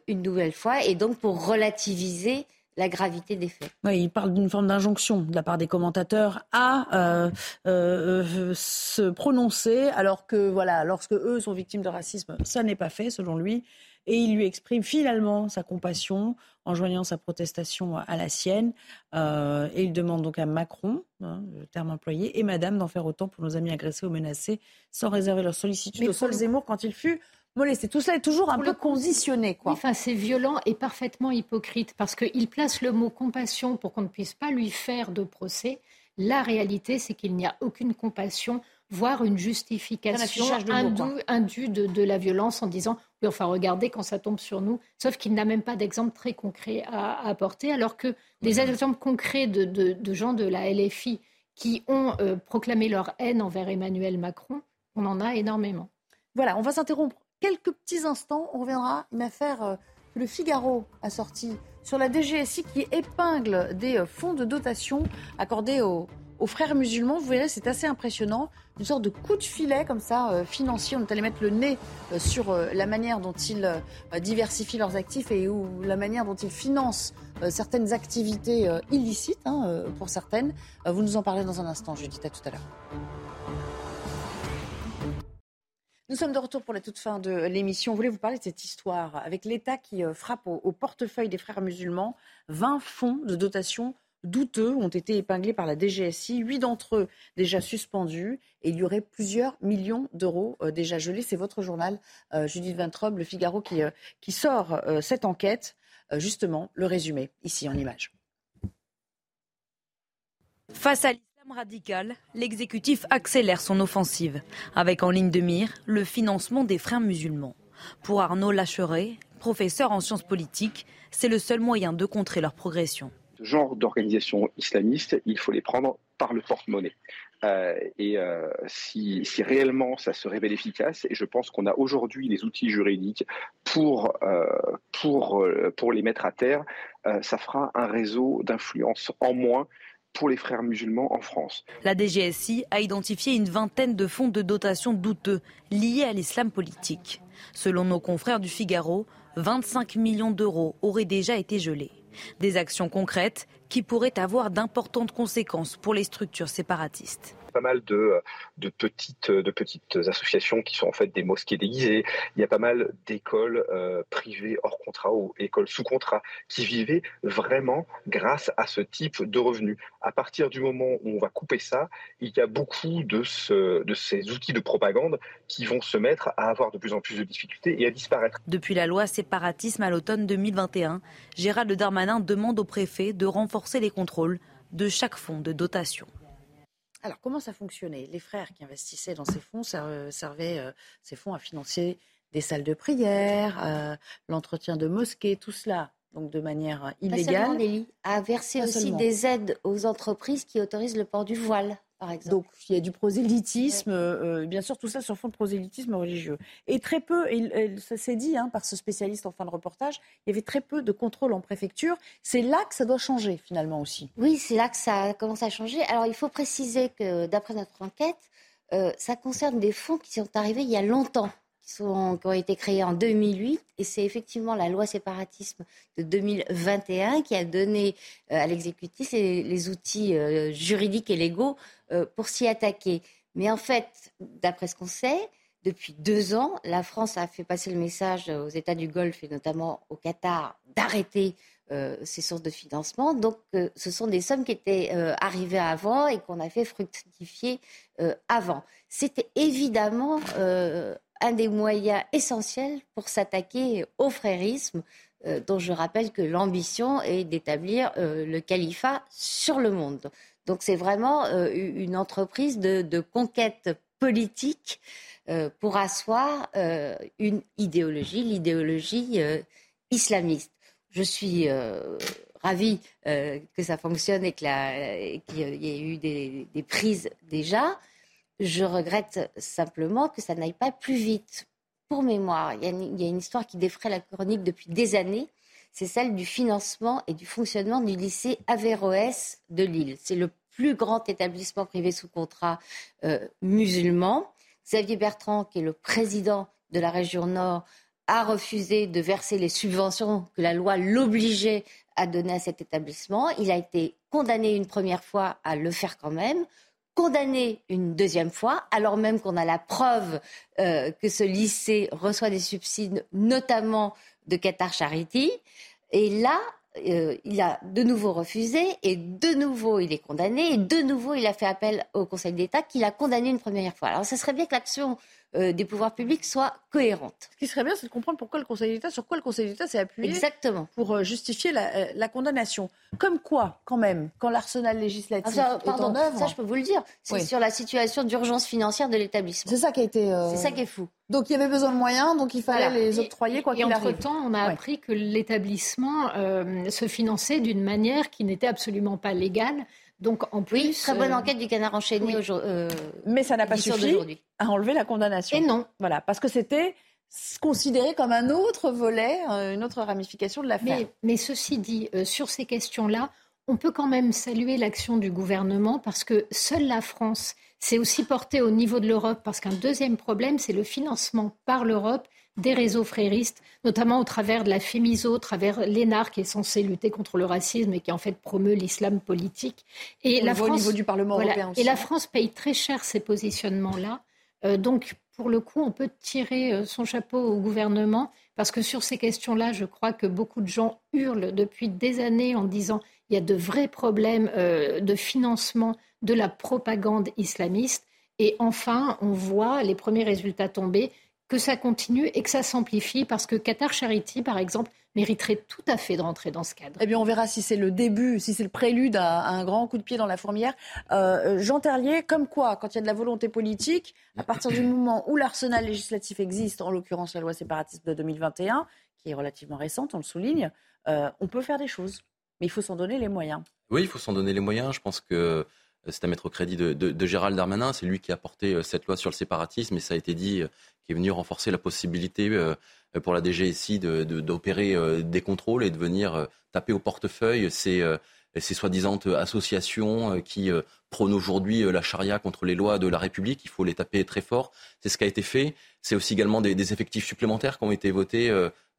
[SPEAKER 6] une nouvelle fois et donc pour relativiser la gravité des faits.
[SPEAKER 2] Oui, il parle d'une forme d'injonction de la part des commentateurs à euh, euh, se prononcer, alors que voilà, lorsque eux sont victimes de racisme, ça n'est pas fait selon lui. Et il lui exprime finalement sa compassion en joignant sa protestation à la sienne. Euh, et il demande donc à Macron, hein, le terme employé, et Madame d'en faire autant pour nos amis agressés ou menacés, sans réserver leur sollicitude au seul Zemmour quand il fut molesté. Tout cela est toujours un peu conditionné. Quoi.
[SPEAKER 8] enfin, c'est violent et parfaitement hypocrite parce qu'il place le mot compassion pour qu'on ne puisse pas lui faire de procès. La réalité, c'est qu'il n'y a aucune compassion, voire une justification indue, de, de, la violence en disant oui, enfin, regardez quand ça tombe sur nous. Sauf qu'il n'a même pas d'exemple très concret à, apporter, alors que des exemples concrets de, de, gens de la LFI qui ont euh, proclamé leur haine envers Emmanuel Macron, on en a énormément.
[SPEAKER 2] Voilà, on va s'interrompre quelques petits instants, on reviendra une affaire euh, que le Figaro a sortie sur la DGSI qui épingle des euh, fonds de dotation accordés aux, frères musulmans. Vous verrez, c'est assez impressionnant. Une sorte de coup de filet comme ça, euh, financier. On est allé mettre le nez sur la manière dont ils diversifient leurs actifs et ou la manière dont ils financent certaines activités illicites, hein, pour certaines. vous nous en parlez dans un instant, je dis à tout à l'heure. Nous sommes de retour pour la toute fin de l'émission. On voulait vous parler de cette histoire avec l'État qui euh, frappe au, portefeuille des frères musulmans? 20 fonds de dotation douteux ont été épinglés par la DGSI, 8 d'entre eux déjà suspendus et il y aurait plusieurs millions d'euros euh, déjà gelés. C'est votre journal, euh, Judith Vintrobe, Le Figaro, qui, qui sort cette enquête. justement, le résumé, ici en image.
[SPEAKER 36] Face à radical, l'exécutif accélère son offensive, avec en ligne de mire le financement des frères musulmans. Pour Arnaud Lacheret, professeur en sciences politiques, c'est le seul moyen de contrer leur progression.
[SPEAKER 37] Ce genre d'organisation islamiste, il faut les prendre par le porte-monnaie. Euh, et euh, si, réellement ça se révèle efficace, et je pense qu'on a aujourd'hui les outils juridiques pour, euh, pour, pour les mettre à terre, ça fera un réseau d'influence en moins pour les frères musulmans en France.
[SPEAKER 36] La DGSI a identifié une vingtaine de fonds de dotation douteux liés à l'islam politique. Selon nos confrères du Figaro, 25 millions d'euros auraient déjà été gelés. Des actions concrètes qui pourraient avoir d'importantes conséquences pour les structures séparatistes.
[SPEAKER 37] pas mal de, de, petites, de petites associations qui sont en fait des mosquées déguisées. Il y a pas mal d'écoles euh, privées hors contrat ou écoles sous contrat qui vivaient vraiment grâce à ce type de revenus. À partir du moment où on va couper ça, il y a beaucoup de, ce, de ces outils de propagande qui vont se mettre à avoir de plus en plus de difficultés et à disparaître.
[SPEAKER 36] Depuis la loi séparatisme à l'automne 2021, Gérald Darmanin demande au préfet de renforcer les contrôles de chaque fonds de dotation.
[SPEAKER 2] Alors, comment ça fonctionnait? Les frères qui investissaient dans ces fonds servaient euh, ces fonds à financer des salles de prière, euh, l'entretien de mosquées, tout cela, donc de manière illégale.
[SPEAKER 6] Pas à verser aussi des aides aux entreprises qui autorisent le port du voile.
[SPEAKER 2] Donc il y a du prosélytisme, euh, bien sûr tout ça sur fond de prosélytisme religieux. Et très peu, et, ça s'est dit hein, par ce spécialiste en fin de reportage, il y avait très peu de contrôle en préfecture. C'est là que ça doit changer finalement aussi.
[SPEAKER 6] Oui, c'est là que ça commence à changer. Alors il faut préciser que d'après notre enquête, euh, ça concerne des fonds qui sont arrivés il y a longtemps qui, ont été créés en 2008. Et c'est effectivement la loi séparatisme de 2021 qui a donné euh, à l'exécutif les, outils euh, juridiques et légaux euh, pour s'y attaquer. Mais en fait, d'après ce qu'on sait, depuis deux ans, la France a fait passer le message aux États du Golfe et notamment au Qatar d'arrêter ces sources de financement. Donc, ce sont des sommes qui étaient arrivées avant et qu'on a fait fructifier avant. C'était évidemment un des moyens essentiels pour s'attaquer au frérisme, euh, dont je rappelle que l'ambition est d'établir euh, le califat sur le monde. Donc c'est vraiment euh, une entreprise de, conquête politique pour asseoir une idéologie, l'idéologie islamiste. Je suis ravie que ça fonctionne et qu'il y ait eu des prises déjà. Je regrette simplement que ça n'aille pas plus vite. Pour mémoire, il y, a une, histoire qui défraie la chronique depuis des années. C'est celle du financement et du fonctionnement du lycée Averroès de Lille. C'est le plus grand établissement privé sous contrat euh, musulman. Xavier Bertrand, qui est le président de la région Nord, a refusé de verser les subventions que la loi l'obligeait à donner à cet établissement. Il a été condamné une première fois à le faire quand même condamné une deuxième fois, alors même qu'on a la preuve euh, que ce lycée reçoit des subsides, notamment de Qatar Charity. Et là, euh, il a de nouveau refusé, et de nouveau il est condamné, et de nouveau il a fait appel au Conseil d'État qui l'a condamné une première fois. Alors ce serait bien que l'action euh, des pouvoirs publics soit cohérente.
[SPEAKER 2] Ce qui serait bien, c'est de comprendre pourquoi le Conseil d'État, sur quoi le Conseil d'État s'est appuyé
[SPEAKER 6] Exactement.
[SPEAKER 2] pour euh, justifier euh, la, condamnation. Comme quoi, quand même, quand l'arsenal législatif
[SPEAKER 6] ah,
[SPEAKER 2] est en œuvre.
[SPEAKER 6] Ça, je peux vous le dire. C'est sur la situation d'urgence financière de l'établissement.
[SPEAKER 2] C'est ça qui a été.
[SPEAKER 6] C'est ça qui est fou.
[SPEAKER 2] Donc il y avait besoin de moyens, donc il fallait les octroyer quoi qu'il arrive.
[SPEAKER 8] Et entre-temps, on a appris que l'établissement se finançait d'une manière qui n'était absolument pas légale. Donc en plus,
[SPEAKER 6] oui, très bonne euh, enquête du Canard enchaîné aujourd'hui. Euh,
[SPEAKER 2] mais ça n'a pas suffi à enlever la condamnation.
[SPEAKER 8] Et non,
[SPEAKER 2] voilà, parce que c'était considéré comme un autre volet, euh, une autre ramification de l'affaire.
[SPEAKER 8] Mais, mais, ceci dit, sur ces questions-là, on peut quand même saluer l'action du gouvernement parce que seule la France s'est aussi portée au niveau de l'Europe parce qu'un deuxième problème, c'est le financement par l'Europe des réseaux fréristes, notamment au travers de la FEMISO, au travers l'ENAR qui est censé lutter contre le racisme et qui en fait promeut l'islam politique.
[SPEAKER 2] Et la France, au niveau du Parlement européen
[SPEAKER 8] Et la France paye très cher ces positionnements-là. Euh, donc, pour le coup, on peut tirer euh, son chapeau au gouvernement parce que sur ces questions-là, je crois que beaucoup de gens hurlent depuis des années en disant il y a de vrais problèmes euh, de financement de la propagande islamiste. Et enfin, on voit les premiers résultats tomber que ça continue et que ça s'amplifie parce que Qatar Charity, par exemple, mériterait tout à fait de rentrer dans ce cadre.
[SPEAKER 2] Eh bien, on verra si c'est le début, si c'est le prélude à, un grand coup de pied dans la fourmière. Euh, Jean Terlier, comme quoi, quand il y a de la volonté politique, à partir du moment où l'arsenal législatif existe, en l'occurrence la loi séparatiste de 2021, qui est relativement récente, on le souligne, euh, on peut faire des choses. Mais il faut s'en donner les moyens.
[SPEAKER 9] Oui, il faut s'en donner les moyens. Je pense que c'est à mettre au crédit de, de, Gérald Darmanin. C'est lui qui a porté euh, cette loi sur le séparatisme et ça a été dit, euh, qui est venu renforcer la possibilité euh, pour la DGSI d'opérer des contrôles et de venir taper au portefeuille ces, ces soi-disant associations qui prônent aujourd'hui la charia contre les lois de la République. Il faut les taper très fort. C'est ce qui a été fait. C'est aussi également des, des, effectifs supplémentaires qui ont été votés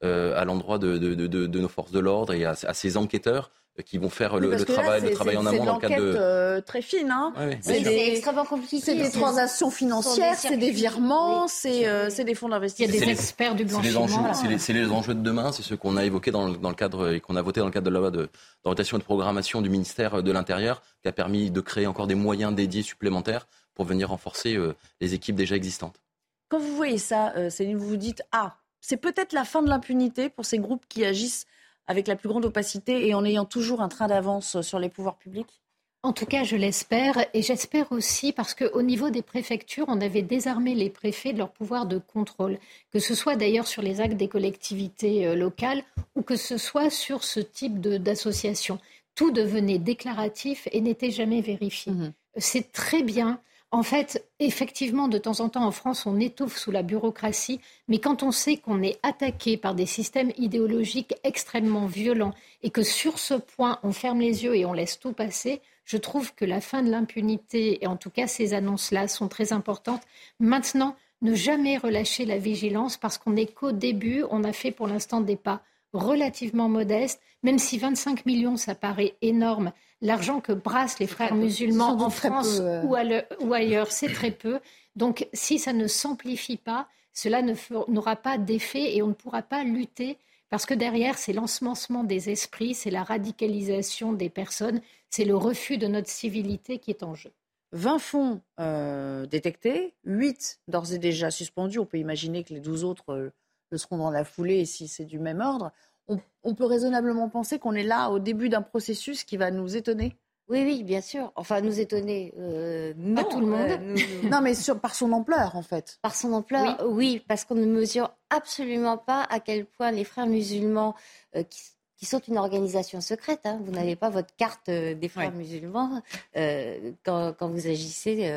[SPEAKER 9] à l'endroit de, de, nos forces de l'ordre et à, à ces enquêteurs qui vont faire le, travail, le travail en amont dans le cadre de.
[SPEAKER 2] Euh, très fine, hein.
[SPEAKER 6] C'est extrêmement compliqué.
[SPEAKER 2] C'est des transactions financières, c'est des virements, euh, c'est des fonds d'investissement.
[SPEAKER 8] Il y a des experts du blanchiment.
[SPEAKER 9] C'est les, enjeux de demain, c'est ce qu'on a évoqué dans le, dans le, cadre et qu'on a voté dans le cadre de la loi d'orientation et de programmation du ministère de l'Intérieur, qui a permis de créer encore des moyens dédiés supplémentaires pour venir renforcer euh, les équipes déjà existantes.
[SPEAKER 2] Quand vous voyez ça, Céline, vous vous dites ah, c'est peut-être la fin de l'impunité pour ces groupes qui agissent avec la plus grande opacité et en ayant toujours un train d'avance sur les pouvoirs publics?
[SPEAKER 8] En tout cas, je l'espère. Et j'espère aussi parce qu'au niveau des préfectures, on avait désarmé les préfets de leur pouvoir de contrôle, que ce soit d'ailleurs sur les actes des collectivités euh, locales ou que ce soit sur ce type d'association. Tout devenait déclaratif et n'était jamais vérifié. Mmh C'est très bien en fait, effectivement, de temps en temps, en France, on étouffe sous la bureaucratie, mais quand on sait qu'on est attaqué par des systèmes idéologiques extrêmement violents et que sur ce point, on ferme les yeux et on laisse tout passer, je trouve que la fin de l'impunité, et en tout cas ces annonces-là, sont très importantes. Maintenant, ne jamais relâcher la vigilance parce qu'on n'est qu'au début, on a fait pour l'instant des pas relativement modestes, même si 25 millions, ça paraît énorme l'argent que brassent les frères musulmans en France euh. ou, ailleurs, c'est très peu. Donc si ça ne s'amplifie pas, cela n'aura pas d'effet et on ne pourra pas lutter parce que derrière, c'est l'ensemencement des esprits, c'est la radicalisation des personnes, c'est le refus de notre civilité qui est en jeu.
[SPEAKER 2] 20 fonds euh, détectés, 8 d'ores et déjà suspendus. On peut imaginer que les 12 autres euh, le seront dans la foulée si c'est du même ordre on, peut raisonnablement penser qu'on est là au début d'un processus qui va nous étonner
[SPEAKER 6] oui, oui, bien sûr. Enfin, nous étonner, euh, non.
[SPEAKER 2] tout le monde. Euh, non, mais par son ampleur, en fait.
[SPEAKER 6] Par son ampleur, oui, parce qu'on ne mesure absolument pas à quel point les frères musulmans, euh, qui, sont une organisation secrète, hein, vous n'avez pas votre carte des frères musulmans quand, vous agissez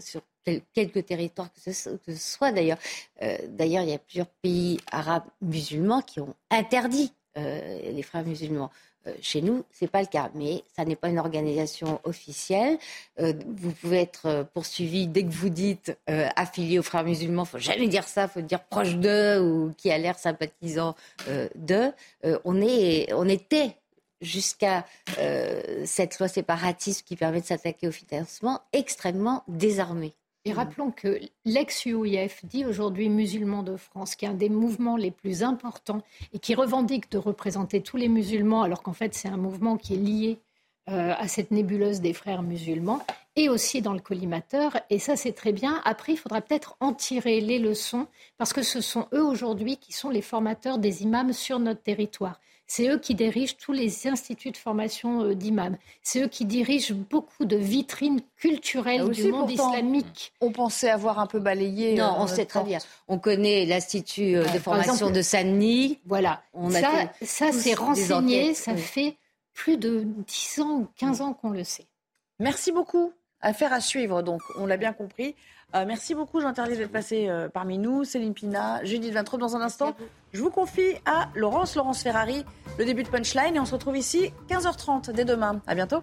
[SPEAKER 6] sur quelques territoires que ce, soit. D'ailleurs, d'ailleurs, il y a plusieurs pays arabes musulmans qui ont interdit euh, les frères musulmans. Euh, chez nous, ce n'est pas le cas, mais ça n'est pas une organisation officielle. Euh, vous pouvez être poursuivi dès que vous dites affilié aux frères musulmans. Il faut jamais dire ça, il faut dire proche d'eux ou qui a l'air sympathisant d'eux. on, est, on était jusqu'à cette loi séparatiste qui permet de s'attaquer au financement extrêmement désarmés.
[SPEAKER 8] Et rappelons que l'ex-UIF, dit aujourd'hui musulmans de France, qui est un des mouvements les plus importants et qui revendique de représenter tous les musulmans, alors qu'en fait c'est un mouvement qui est lié euh, à cette nébuleuse des frères musulmans, et aussi dans le collimateur. Et ça, c'est très bien. Après, il faudra peut-être en tirer les leçons, parce que ce sont eux aujourd'hui qui sont les formateurs des imams sur notre territoire. C'est eux qui dirigent tous les instituts de formation euh, d'imams. C'est eux qui dirigent beaucoup de vitrines culturelles du monde islamique.
[SPEAKER 2] On pensait avoir un peu balayé.
[SPEAKER 6] Non, on sait très bien. On connaît l'institut euh, de formation de Sanni.
[SPEAKER 8] Voilà. On ça, ça c'est renseigné. Ça fait plus de 10 ans ou 15 ans qu'on le sait.
[SPEAKER 2] Merci beaucoup. Affaire à suivre, donc, on l'a bien compris. Euh, merci beaucoup, Jean d'être passé euh, parmi nous. Céline Pina, Judith Vintraud, dans un instant. Je vous confie à Laurence, Laurence Ferrari, le début de Punchline. Et on se retrouve ici 15h30 dès demain. À bientôt.